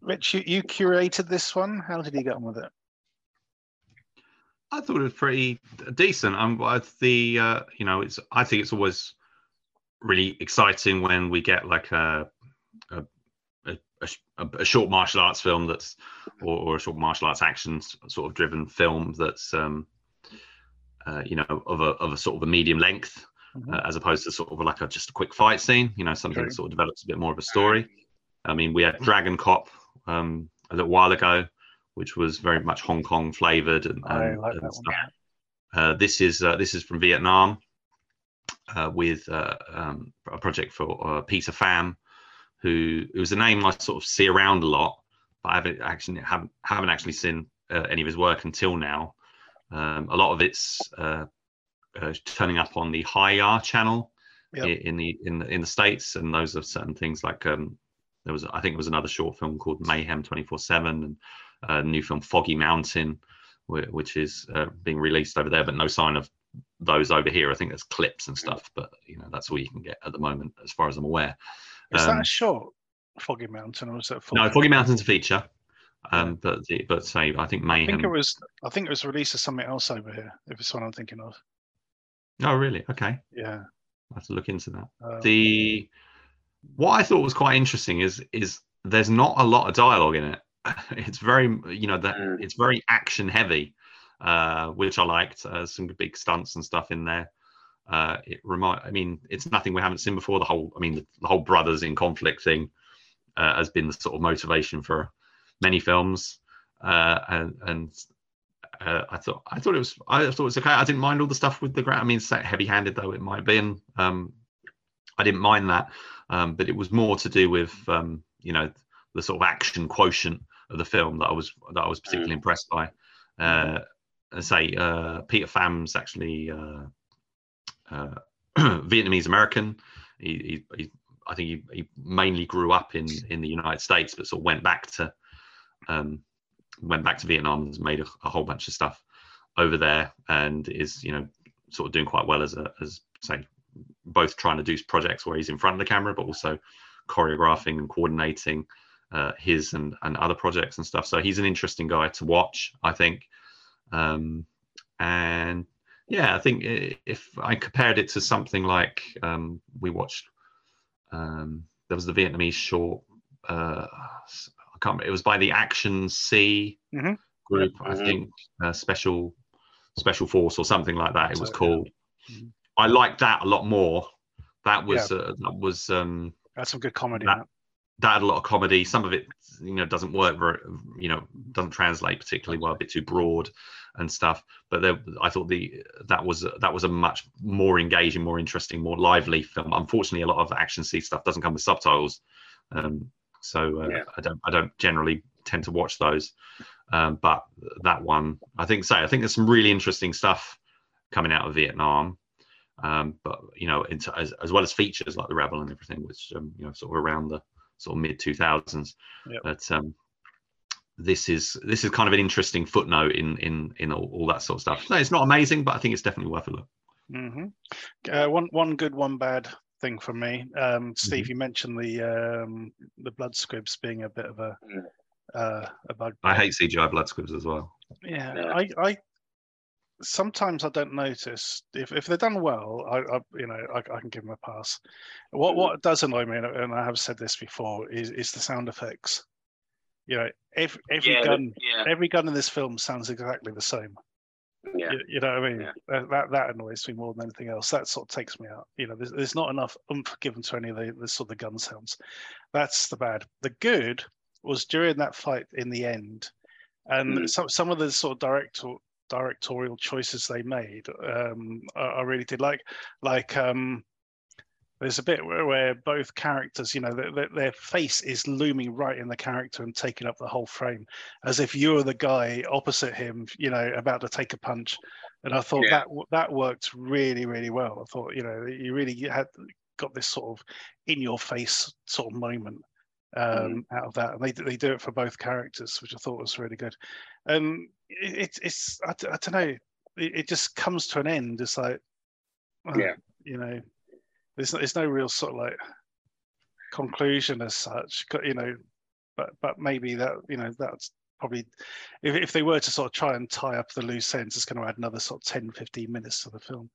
Rich, you, you curated this one. How did you get on with it? I thought it was pretty decent. Um, the uh, you know, it's I think it's always really exciting when we get like a a, a, a, a short martial arts film that's or, or, a short martial arts action sort of driven film that's um, uh, you know of a of a sort of a medium length mm-hmm. uh, as opposed to sort of like a just a quick fight scene. You know, something that sort of develops a bit more of a story. I mean, we had Dragon Cop um, a little while ago, which was very much Hong Kong flavored and, I and, like and that stuff. Uh, this is uh, this is from Vietnam uh, with uh, um, a project for uh, Peter Pham, who it was a name I sort of see around a lot, but I haven't actually haven't, haven't actually seen uh, any of his work until now. Um, a lot of it's uh, uh, turning up on the Hi-YAH channel Yep. in the in the in the states, and those are certain things like um, there was I think there was another short film called Mayhem twenty four seven and a new film Foggy Mountain, whi- which is uh, being released over there, but no sign of those over here. I think there's clips and stuff, but you know that's all you can get at the moment, as far as I'm aware. Is that Um, a short Foggy Mountain or was it? no, Foggy Mountain's a feature, um, but the, but say I think Mayhem. I think it was. I think it was released as something else over here. If it's what I'm thinking of. Oh, really? Okay, Yeah. I have to look into that. Um, the what I thought was quite interesting is is there's not a lot of dialogue in it. It's very you know that Mm. it's very action heavy, uh, which I liked. Uh, some big stunts and stuff in there. Uh, it remind I mean it's nothing we haven't seen before. The whole I mean the, the whole brothers in conflict thing uh, has been the sort of motivation for many films. Uh, and and uh, I thought I thought it was I thought it was okay. I didn't mind all the stuff with the ground. I mean, heavy handed though it might have been. Um, I didn't mind that, um, but it was more to do with um, you know the sort of action quotient of the film that I was that I was particularly impressed by. Uh, say uh, Peter Pham's actually uh, uh, Vietnamese American. He, he, he I think he, he mainly grew up in in the United States, but sort of went back to um, went back to Vietnam and made a, a whole bunch of stuff over there, and is you know sort of doing quite well as a as say both trying to do projects where he's in front of the camera, but also choreographing and coordinating uh, his and and other projects and stuff. So he's an interesting guy to watch, I think. Um, and yeah, I think if I compared it to something like um, we watched, um, there was the Vietnamese short. Uh, I can't. remember, It was by the Action C Mhm. group, I Mhm. think, uh, special special force or something like that. It was So, yeah. called. Mhm. I liked that a lot more. That was uh, that was um, That's some good comedy. That- that. that had a lot of comedy. Some of it, you know, doesn't work very, you know, doesn't translate particularly well, a bit too broad and stuff. But there, I thought the that was that was a much more engaging, more interesting, more lively film. Unfortunately, a lot of action C stuff doesn't come with subtitles, um, so uh, Yeah. I don't I don't generally tend to watch those. Um, but that one, I think, say, I think there's some really interesting stuff coming out of Vietnam. Um, but you know, into, as, as well as features like the Rebel and everything, which um, you know, sort of around the sort of mid 2000s. Yep. But um, this is this is kind of an interesting footnote in in in all, all that sort of stuff. No, it's not amazing, but I think it's definitely worth a look. hmm Uh, one one good, one bad thing for me. Um, Steve, Mm-hmm. you mentioned the um, the blood squibs being a bit of a uh, a bug. I hate CGI blood squibs as well. Yeah, Yeah. I, I sometimes I don't notice if, if they're done well. I, I you know I, I can give them a pass. What Mm. what does annoy me, and- and I have said this before, is is the sound effects. You know, every every yeah, gun yeah, every gun in this film sounds exactly the same. Yeah. You, you know what I mean? Yeah. That, that that annoys me more than anything else. That sort of takes me out. You know, there's, there's not enough oomph given to any of the, the sort of gun sounds. That's the bad. The good was during that fight in the end, and Mm. some some of the sort of director directorial choices they made, um, I, I really did like. Like um, there's a bit where, where both characters, you know, their, their, their face is looming right in the character and taking up the whole frame, as if you're the guy opposite him, you know, about to take a punch. And I thought Yeah. that that worked really, really well. I thought, you know, you really had got this sort of in your face sort of moment um, out of that, and they they do it for both characters, which I thought was really good. And it, it, it's I don't know, it, it just comes to an end. It's like, uh, Yeah. you know, there's there's no real sort of like conclusion as such, you know, but but maybe that you know that's probably if, if they were to sort of try and tie up the loose ends, it's going to add another sort of 10, 15 minutes to the film.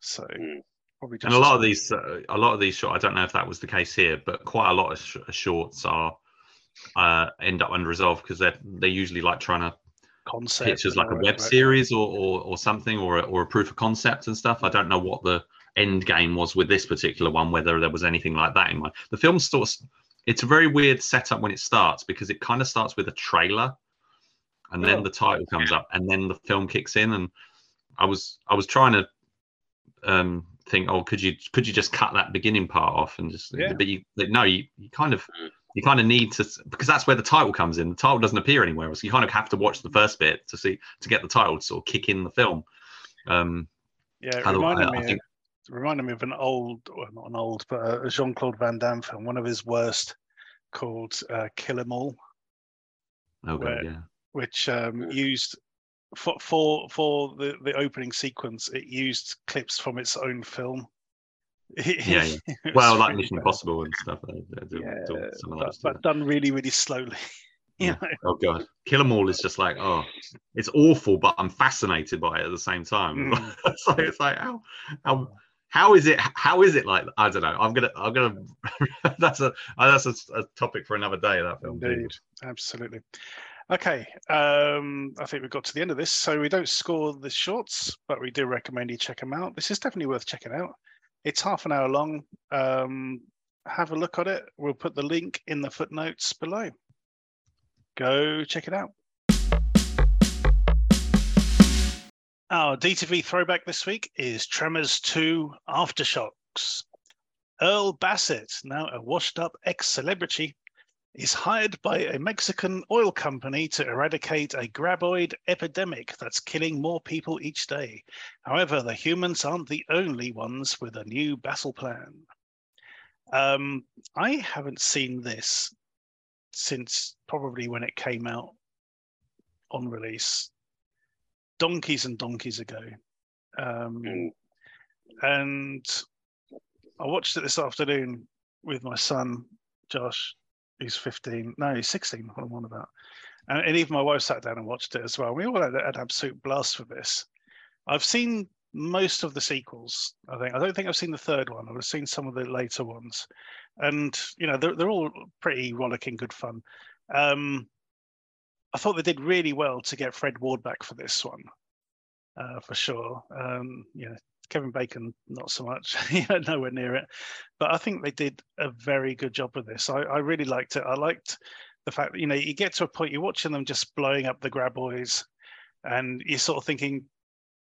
So Mm. probably just And a lot of these, uh, a lot of these short. I don't know if that was the case here, but quite a lot of sh- shorts are uh, end up unresolved because they're they're usually like trying to concept pitch as like a web right? series or, or or something or a, or a proof of concept and stuff. I don't know what the end game was with this particular one, whether there was anything like that in mind. The film starts, it's a very weird setup when it starts because it kind of starts with a trailer and then Oh. the title comes up, and then the film kicks in. And I was I was trying to um, think, oh, could you could you just cut that beginning part off and just? Yeah. But you no, you, you kind of Mm. you kind of need to because that's where the title comes in. The title doesn't appear anywhere else. You kind of have to watch the first bit to see to get the title to sort of kick in the film. Um, Yeah, it reminded I me. think- it reminded me of an old, well, not an old, but a Jean Claude Van Damme film, one of his worst, called uh, Kill 'Em All, oh Where- god, yeah. which um, used for for for the the opening sequence. It used clips from its own film. Yeah, was Well, like really Mission. Impossible and stuff. They do, Yeah, do but, but done really, really slowly. Yeah. know? Oh god, Kill 'Em All is just like oh, it's awful, but I'm fascinated by it at the same time. Mm. it's like it's like how how how is it how is it like I don't know. I'm gonna I'm gonna that's a that's a, a topic for another day. That film. Indeed, absolutely. Okay, um, I think we've got to the end of this. So we don't score the shorts, but we do recommend you check them out. This is definitely worth checking out. It's half an hour long. Um, have a look at it. We'll put the link in the footnotes below. Go check it out. Our DTV throwback this week is Tremors 2 Aftershocks. Earl Bassett, now a washed up ex celebrity, is hired by a Mexican oil company to eradicate a graboid epidemic that's killing more people each day. However, the humans aren't the only ones with a new battle plan. Um, I haven't seen this since probably when it came out on release, donkeys and donkeys ago. Um, Mm. and I watched it this afternoon with my son, Josh, who's 15. No, he's 16. What I'm on about. And, and even my wife sat down and watched it as well. We all had an absolute blast with this. I've seen most of the sequels. I think I don't think I've seen the third one. I've seen some of the later ones, and you know they're they're all pretty rollicking good fun. Um, I thought they did really well to get Fred Ward back for this one, uh, for sure. Um, you know, Kevin Bacon not so much, nowhere near it. But I think they did a very good job with this. I, I really liked it. I liked the fact that you know you get to a point you're watching them just blowing up the graboids, and you're sort of thinking,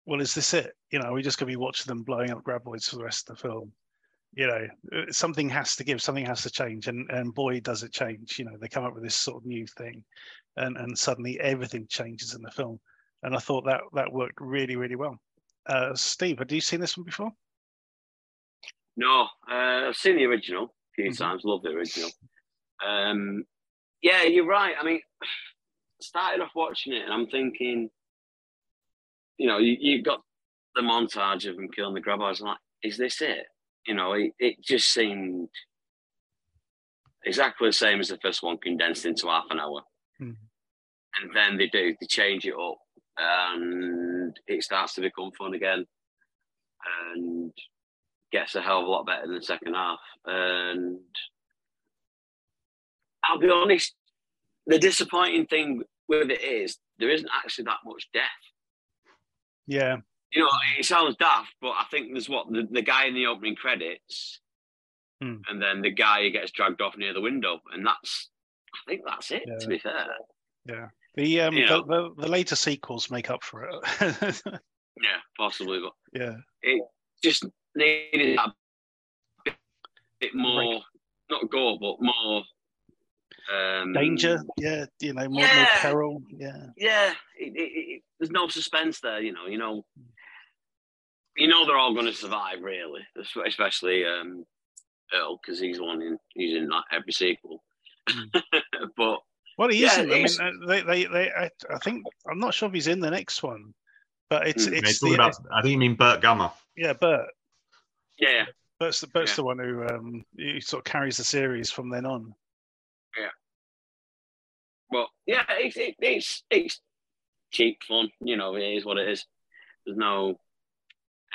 well, is this it? You know, are we're just going to be watching them blowing up graboids for the rest of the film. You know, uh, something has to give, something has to change, and and boy, does it change. You know, they come up with this sort of new thing, and and suddenly everything changes in the film. And I thought that that worked really, really well. Uh, Steve, had you seen this one before? No, uh, I've seen the original a few Mhm. times. Love the original. Um, yeah, you're right. I mean, started off watching it, and I'm thinking, you know, you, you've got the montage of them killing the grabbers. I'm like, is this it? You know, it, it just seemed exactly the same as the first one, condensed into half an hour. Mhm. And then they do, they change it up, and it starts to become fun again. And gets a hell of a lot better in the second half. And I'll be honest, the disappointing thing with it is there isn't actually that much death. Yeah, You know, it sounds daft, but I think there's what the, the guy in the opening credits, Hmm. and then the guy who gets dragged off near the window, and that's I think that's it. Yeah. To be fair, yeah. The um You the, know. the, the later sequels make up for it. yeah, possibly, but yeah, it just needed a bit, bit more, not gore, but more um, danger. Yeah, you know, more, more peril. Yeah, yeah, it, it, it, there's no suspense there. You know, you know, you know they're all going to survive, really, especially um, Earl because he's one in he's in like every sequel. but well, he Yeah, isn't. I mean, uh, they, they, they. I, I think I'm not sure if he's in the next one, but it's. Yeah, it's it's the about, I think you mean Burt Gummer. yeah, Burt. yeah, Burt's the Burt's Yeah. the one who um who sort of carries the series from then on. Yeah. Well, yeah, it's it, it's it's cheap fun. You know, it is what it is. There's no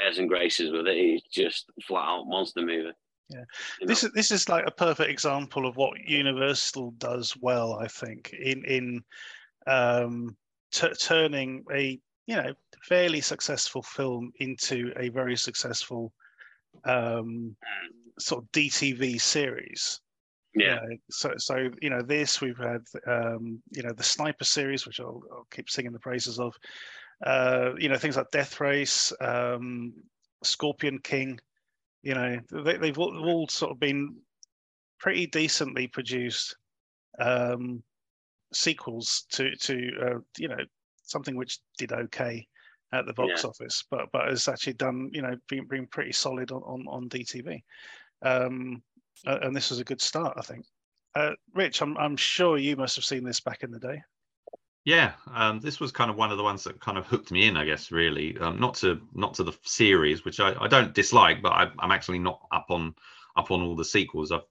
airs and graces with it. He's just flat out monster movie. Yeah. You This know? is this is like a perfect example of what Universal does well. I think in in um, t- turning a you know fairly successful film into a very successful um, sort of DTV series. Yeah. You know, so, so you know, this we've had, um, you know, the Sniper series, which I'll, I'll keep singing the praises of. Uh, you know, things like Death Race, um, Scorpion King. You know, they, they've all, all sort of been pretty decently produced um, sequels to to uh, you know something which did okay at the box Yeah. office, but but has actually done you know been been pretty solid on on, on DTV, um, and this was a good start, I think. Uh, Rich, I'm I'm sure you must have seen this back in the day. Yeah, um, this was kind of one of the ones that kind of hooked me in, I guess. Really, um, not to not to the series, which I, I don't dislike, but I, I'm actually not up on up on all the sequels. I've,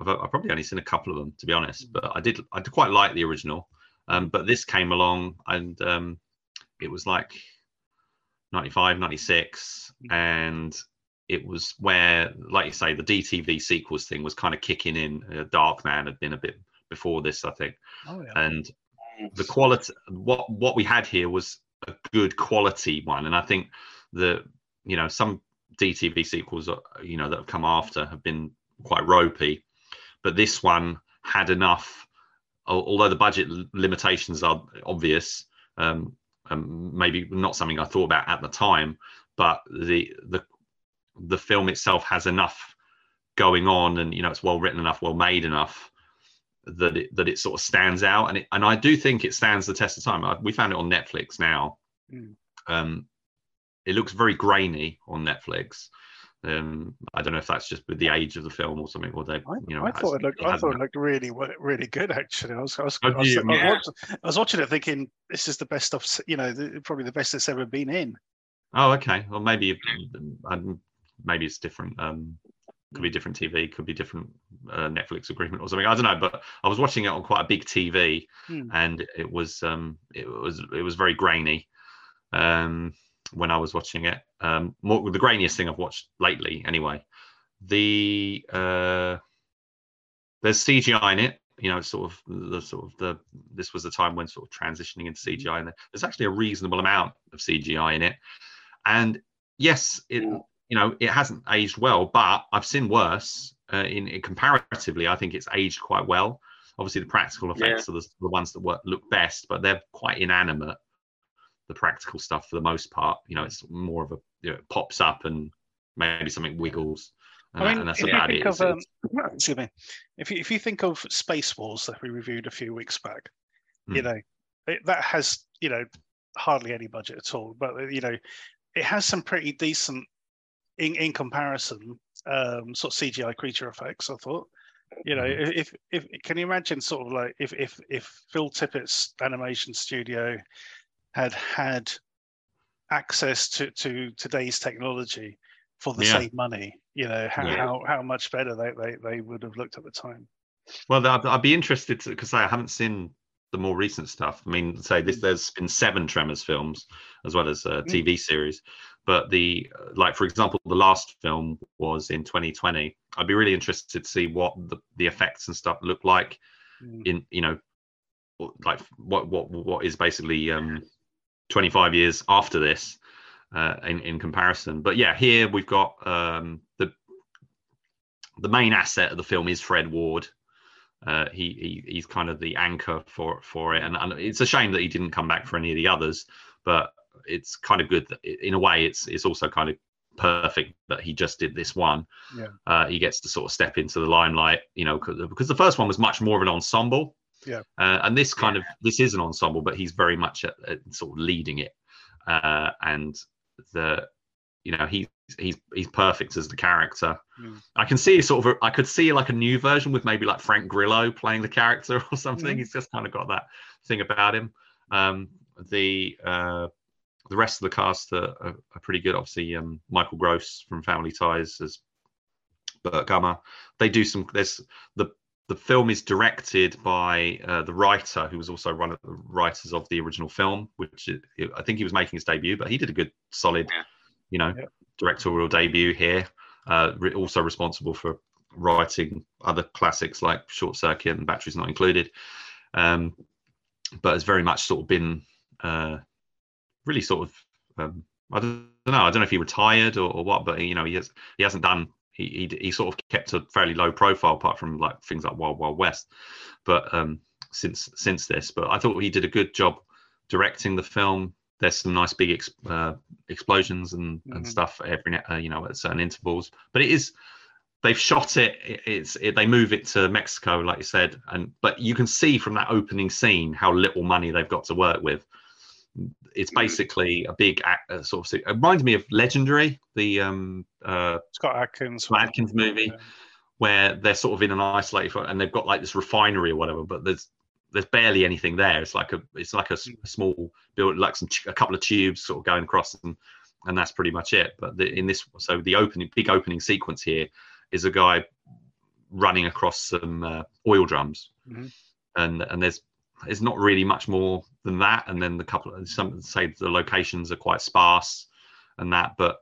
I've I've probably only seen a couple of them, to be honest. But I did I did quite like the original. Um, but this came along and um, it was like 95, 96, and it was where, like you say, the DTV sequels thing was kind of kicking in. Uh, Darkman had been a bit before this, I think, Oh yeah. and the quality what what we had here was a good quality one. And i think the you know some dtv sequels you know that have come after have been quite ropey but this one had enough although the budget limitations are obvious um, um maybe not something i thought about at the time but the the the film itself has enough going on and you know it's well written enough well made enough that it that it sort of stands out and it, and I do think it stands the test of time. I, we found it on Netflix now. Mm. Um, it looks very grainy on Netflix. Um, I don't know if that's just with the age of the film or something, or they, I, you know, I thought it looked. I thought it looked really, really good. Actually, I was, I was, I was, I you? was, Yeah. watching, I was watching it, thinking this is the best of, you know, the, probably the best it's ever been in. Oh, okay. Well, maybe um, maybe it's different. Um, could be different TV, could be different uh, Netflix agreement or something. I don't know. But I was watching it on quite a big TV, Hmm. and it was um, it was it was very grainy um, when I was watching it. Um, more the grainiest thing I've watched lately, anyway. The uh, there's CGI in it. You know, sort of the sort of the this was the time when sort of transitioning into CGI, and there's actually a reasonable amount of CGI in it. And yes, it Mm. You know it hasn't aged well, but I've seen worse. Uh, in, in comparatively, I think it's aged quite well. Obviously, the practical effects are the, the ones that work, look best, but they're quite inanimate. The practical stuff, for the most part, you know, it's more of a you know, it pops up and maybe something wiggles, and, I that- mean, and that's if you about think it. of, um, excuse me, if you if you think of Space Wars that we reviewed a few weeks back, you Hmm. know, it, that has you know hardly any budget at all, but you know, it has some pretty decent in in comparison um, sort of CGI creature effects. I thought. You know, Mhm. if, if can you imagine sort of like if if if Phil Tippett's animation studio had had access to to today's technology for the Yeah. same money, you know how Yeah. how, how much better they, they they would have looked at the time. Well, I'd, I'd be interested to because I haven't seen the more recent stuff. I mean, say this, there's been seven Tremors films as well as a Mm. TV series, but the like for example, the last film was in 2020. I'd be really interested to see what the, the effects and stuff look like Mm. in you know like what what what is basically um 25 years after this uh in in comparison but yeah here we've got um the the main asset of the film is fred ward uh he, he he's kind of the anchor for for it and, and it's a shame that he didn't come back for any of the others but it's kind of good that in a way it's it's also kind of perfect that he just did this one Yeah. uh he gets to sort of step into the limelight you know because because the first one was much more of an ensemble Yeah. uh, and this kind of this is an ensemble but he's very much at, at sort of leading it uh and the you know he he's he's perfect as the character Mm. i can see sort of a, i could see like a new version with maybe like frank grillo playing the character or something Mhm. he's just kind of got that thing about him um the uh the rest of the cast are, are, are pretty good obviously um michael gross from family ties as burt gummer they do some there's the the film is directed by uh, the writer who was also one of the writers of the original film which i I think he was making his debut but he did a good solid Yeah. you know Yeah. directorial debut here uh, re- also responsible for writing other classics like Short Circuit and Batteries Not Included, um, but has very much sort of been uh, really sort of um, I don't know I don't know if he retired or, or what, but you know he has he hasn't done he, he he sort of kept a fairly low profile apart from like things like Wild Wild West, but um, since since this, but I thought he did a good job directing the film. There's some nice big ex, uh, explosions and, Mhm. and stuff every uh, you know at certain intervals, but it is they've shot it. it- It's it, they move it to Mexico, like you said, and but you can see from that opening scene how little money they've got to work with. It's Mm. basically a big uh, sort of. It reminds me of Legendary, the um, uh, Scott Adkins. Scott Adkins movie, where they're sort of in an isolated and they've got like this refinery or whatever, but there's there's barely anything there. It's like a it's like a small build, like some a couple of tubes sort of going across, and and that's pretty much it. But the, in this, so the opening big opening sequence here is a guy running across some uh, oil drums, Mhm. and and there's there's not really much more than that. And then the couple of some say the locations are quite sparse and that, but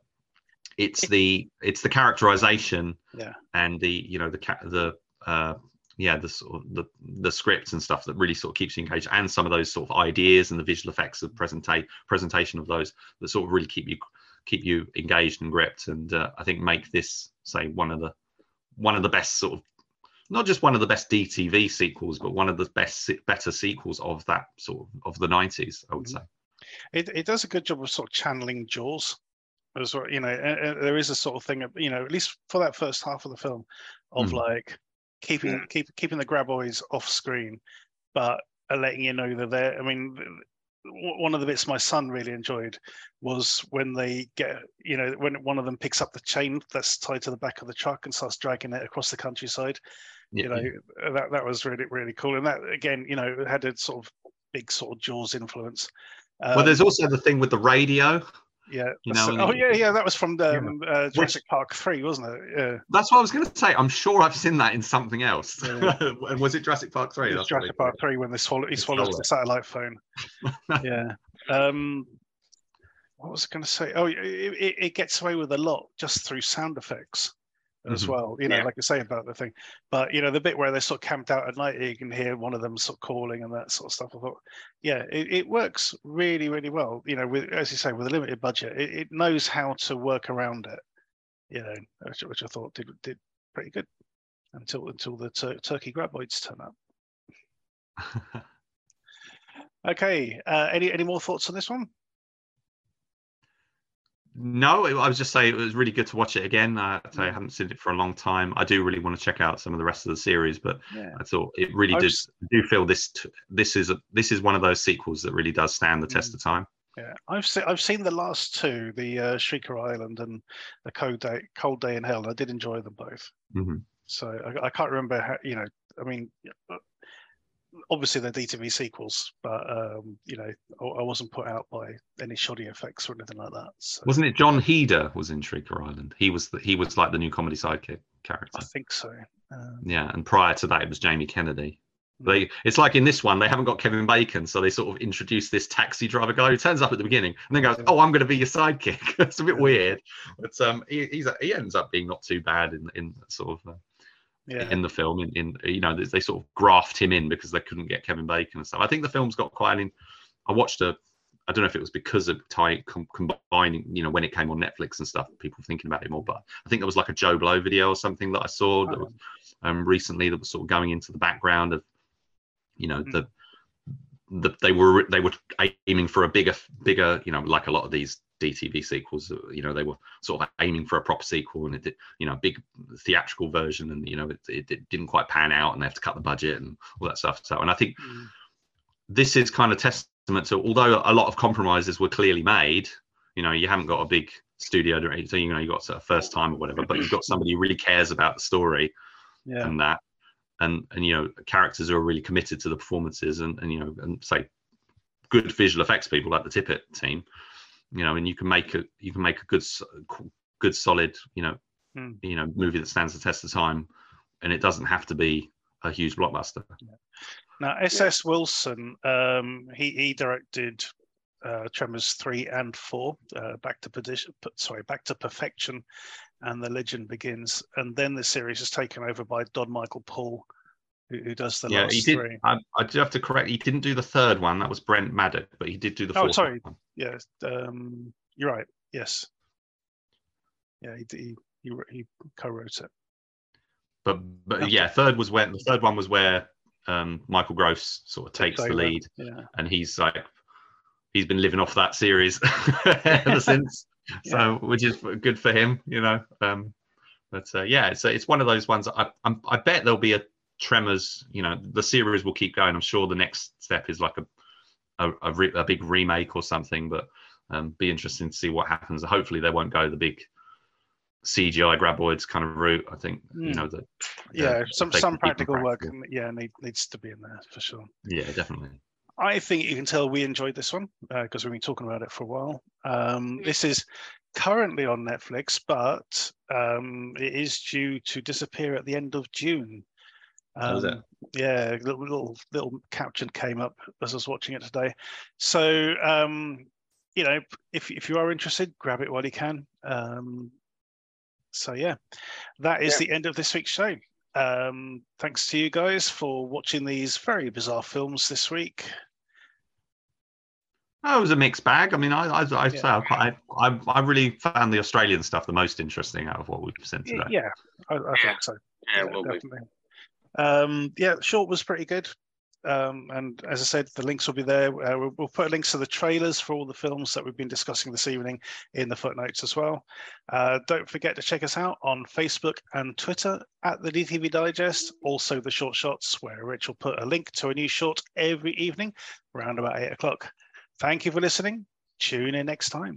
it's the it's the characterization Yeah. and the you know the the uh yeah the sort of the the scripts and stuff that really sort of keeps you engaged and some of those sort of ideas and the visual effects of presentate presentation of those that sort of really keep you keep you engaged and gripped and uh, i think make this say one of the one of the best sort of not just one of the best DTV sequels, but one of the best better sequels of that sort of of the 90s, I would Mhm. say. It, it does a good job of sort of channeling Jaws as well. You know, uh, uh, there is a sort of thing, of, you know, at least for that first half of the film, of Mm. like keeping keep keeping the graboids off screen, but uh, letting you know they're there. I mean, one of the bits my son really enjoyed was when they get, you know, when one of them picks up the chain that's tied to the back of the truck and starts dragging it across the countryside Yeah, you know uh, that that was really really cool and that again you know had a sort of big sort of jaws influence well, Um, there's also the thing with the radio. yeah you know, oh yeah yeah that was from the Yeah. um, uh, jurassic park 3 wasn't it yeah That's what I was going to say. I'm sure I've seen that in something else. Yeah. and was it Jurassic Park 3? it jurassic park 3 when they swallow he swallows swallow the satellite phone yeah um what was i going to say oh it, it, it gets away with a lot just through sound effects as Mhm. well you know Yeah. like i say about the thing. But you know the bit where they're sort of camped out at night you can hear one of them sort of calling and that sort of stuff. I thought yeah it, it works really really well you know with as you say with a limited budget. It, it knows how to work around it you know which, which i thought did did pretty good until until the tur- turkey graboids turn up. Okay uh any any more thoughts on this one no, I was just saying it was really good to watch it again. I, I Mm. haven't seen it for a long time. I do really want to check out some of the rest of the series, but yeah I thought it really did. I do feel this this is a, this is one of those sequels that really does stand the test Mm. of time. Yeah, I've seen I've seen the last two, the uh, Shrieker Island and the Cold Day Cold Day in Hell. and I did enjoy them both. Mhm. So I, I can't remember how you know. I mean, uh, obviously they're DTV sequels, but um, you know, I, I wasn't put out by any shoddy effects or anything like that. So Wasn't it Jon Heder was in Shrieker Island? He was the, he was like the new comedy sidekick character. I think so. Um, Yeah, and prior to that, it was Jamie Kennedy. Mm. They, it's like in this one, they haven't got Kevin Bacon, so they sort of introduce this taxi driver guy who turns up at the beginning and then goes, "Oh, I'm going to be your sidekick." it's a bit weird, but um, he, he's he ends up being not too bad in in sort of uh, yeah, in the film. In, in you know, they, they sort of graft him in because they couldn't get Kevin Bacon and stuff. I think the film's got quite an. I watched a. I don't know if it was because of tie com, combining, you know, when it came on Netflix and stuff, people thinking about it more. But I think there was like a Joe Blow video or something that I saw that Oh. was um, recently that was sort of going into the background of, you know, Mm. the, the they were they were aiming for a bigger bigger, you know, like a lot of these DTV sequels, uh, you know, they were sort of aiming for a proper sequel and it did, you know, a big theatrical version, and you know, it, it, it didn't quite pan out, and they have to cut the budget and all that stuff. So, and I think Mm. this is kind of testament to although a lot of compromises were clearly made you know you haven't got a big studio director so you know you got a first time or whatever but you've got somebody who really cares about the story yeah, and that and and you know characters who are really committed to the performances and and you know and say good visual effects people like the tippett team you know and you can make a you can make a good good solid you know Hmm. you know movie that stands the test of time and it doesn't have to be a huge blockbuster Now, S.S. Wilson, um, he he directed uh, Tremors three and four, uh, Back to Perdition, sorry, Back to Perfection, and The Legend Begins, and then the series is taken over by Don Michael Paul, who, who does the yeah, last he did. three. I, I do have to correct. He didn't do the third one. That was Brent Maddock, but he did do the Oh, fourth sorry. one. Yeah, um, you're right. Yes. Yeah, he, he he, he co-wrote it. But but yeah, third was where the third one was where um, Michael Gross sort of takes the lead, Yeah. and he's like he's been living off that series ever since. So which is good for him, you know. Um, but uh, yeah, it's it's one of those ones. I I'm, I bet there'll be a Tremors. You know, the series will keep going. I'm sure the next step is like a a, a, re- a big remake or something. But um, be interesting to see what happens. Hopefully, they won't go the big CGI graboids kind of route. I think you Mm. know that. Yeah, Yeah, some some practical work. Yeah, need, needs to be in there for sure. Yeah, definitely. I think you can tell we enjoyed this one because we've been talking about it for a while. Um, this is currently on Netflix, but um, it is due to disappear at the end of June. Is it? Um, Yeah, little, little little caption came up as I was watching it today. So um, you know, if if you are interested, grab it while you can. Um, so yeah, that is Yeah. the end of this week's show. Um, thanks to you guys for watching these very bizarre films this week. Oh, it was a mixed bag. I mean, I I, I Yeah. say I, quite, I I really found the Australian stuff the most interesting out of what we've seen today. Yeah, I, I Yeah. think so. Yeah, well, we- definitely. Um, yeah, short was pretty good. Um, and as I said, the links will be there. Uh, we'll, we'll put links to the trailers for all the films that we've been discussing this evening in the footnotes as well. Uh, don't forget to check us out on Facebook and Twitter at the DTV Digest. Also, the short shots, where Rich will put a link to a new short every evening around about eight o'clock. Thank you for listening. Tune in next time.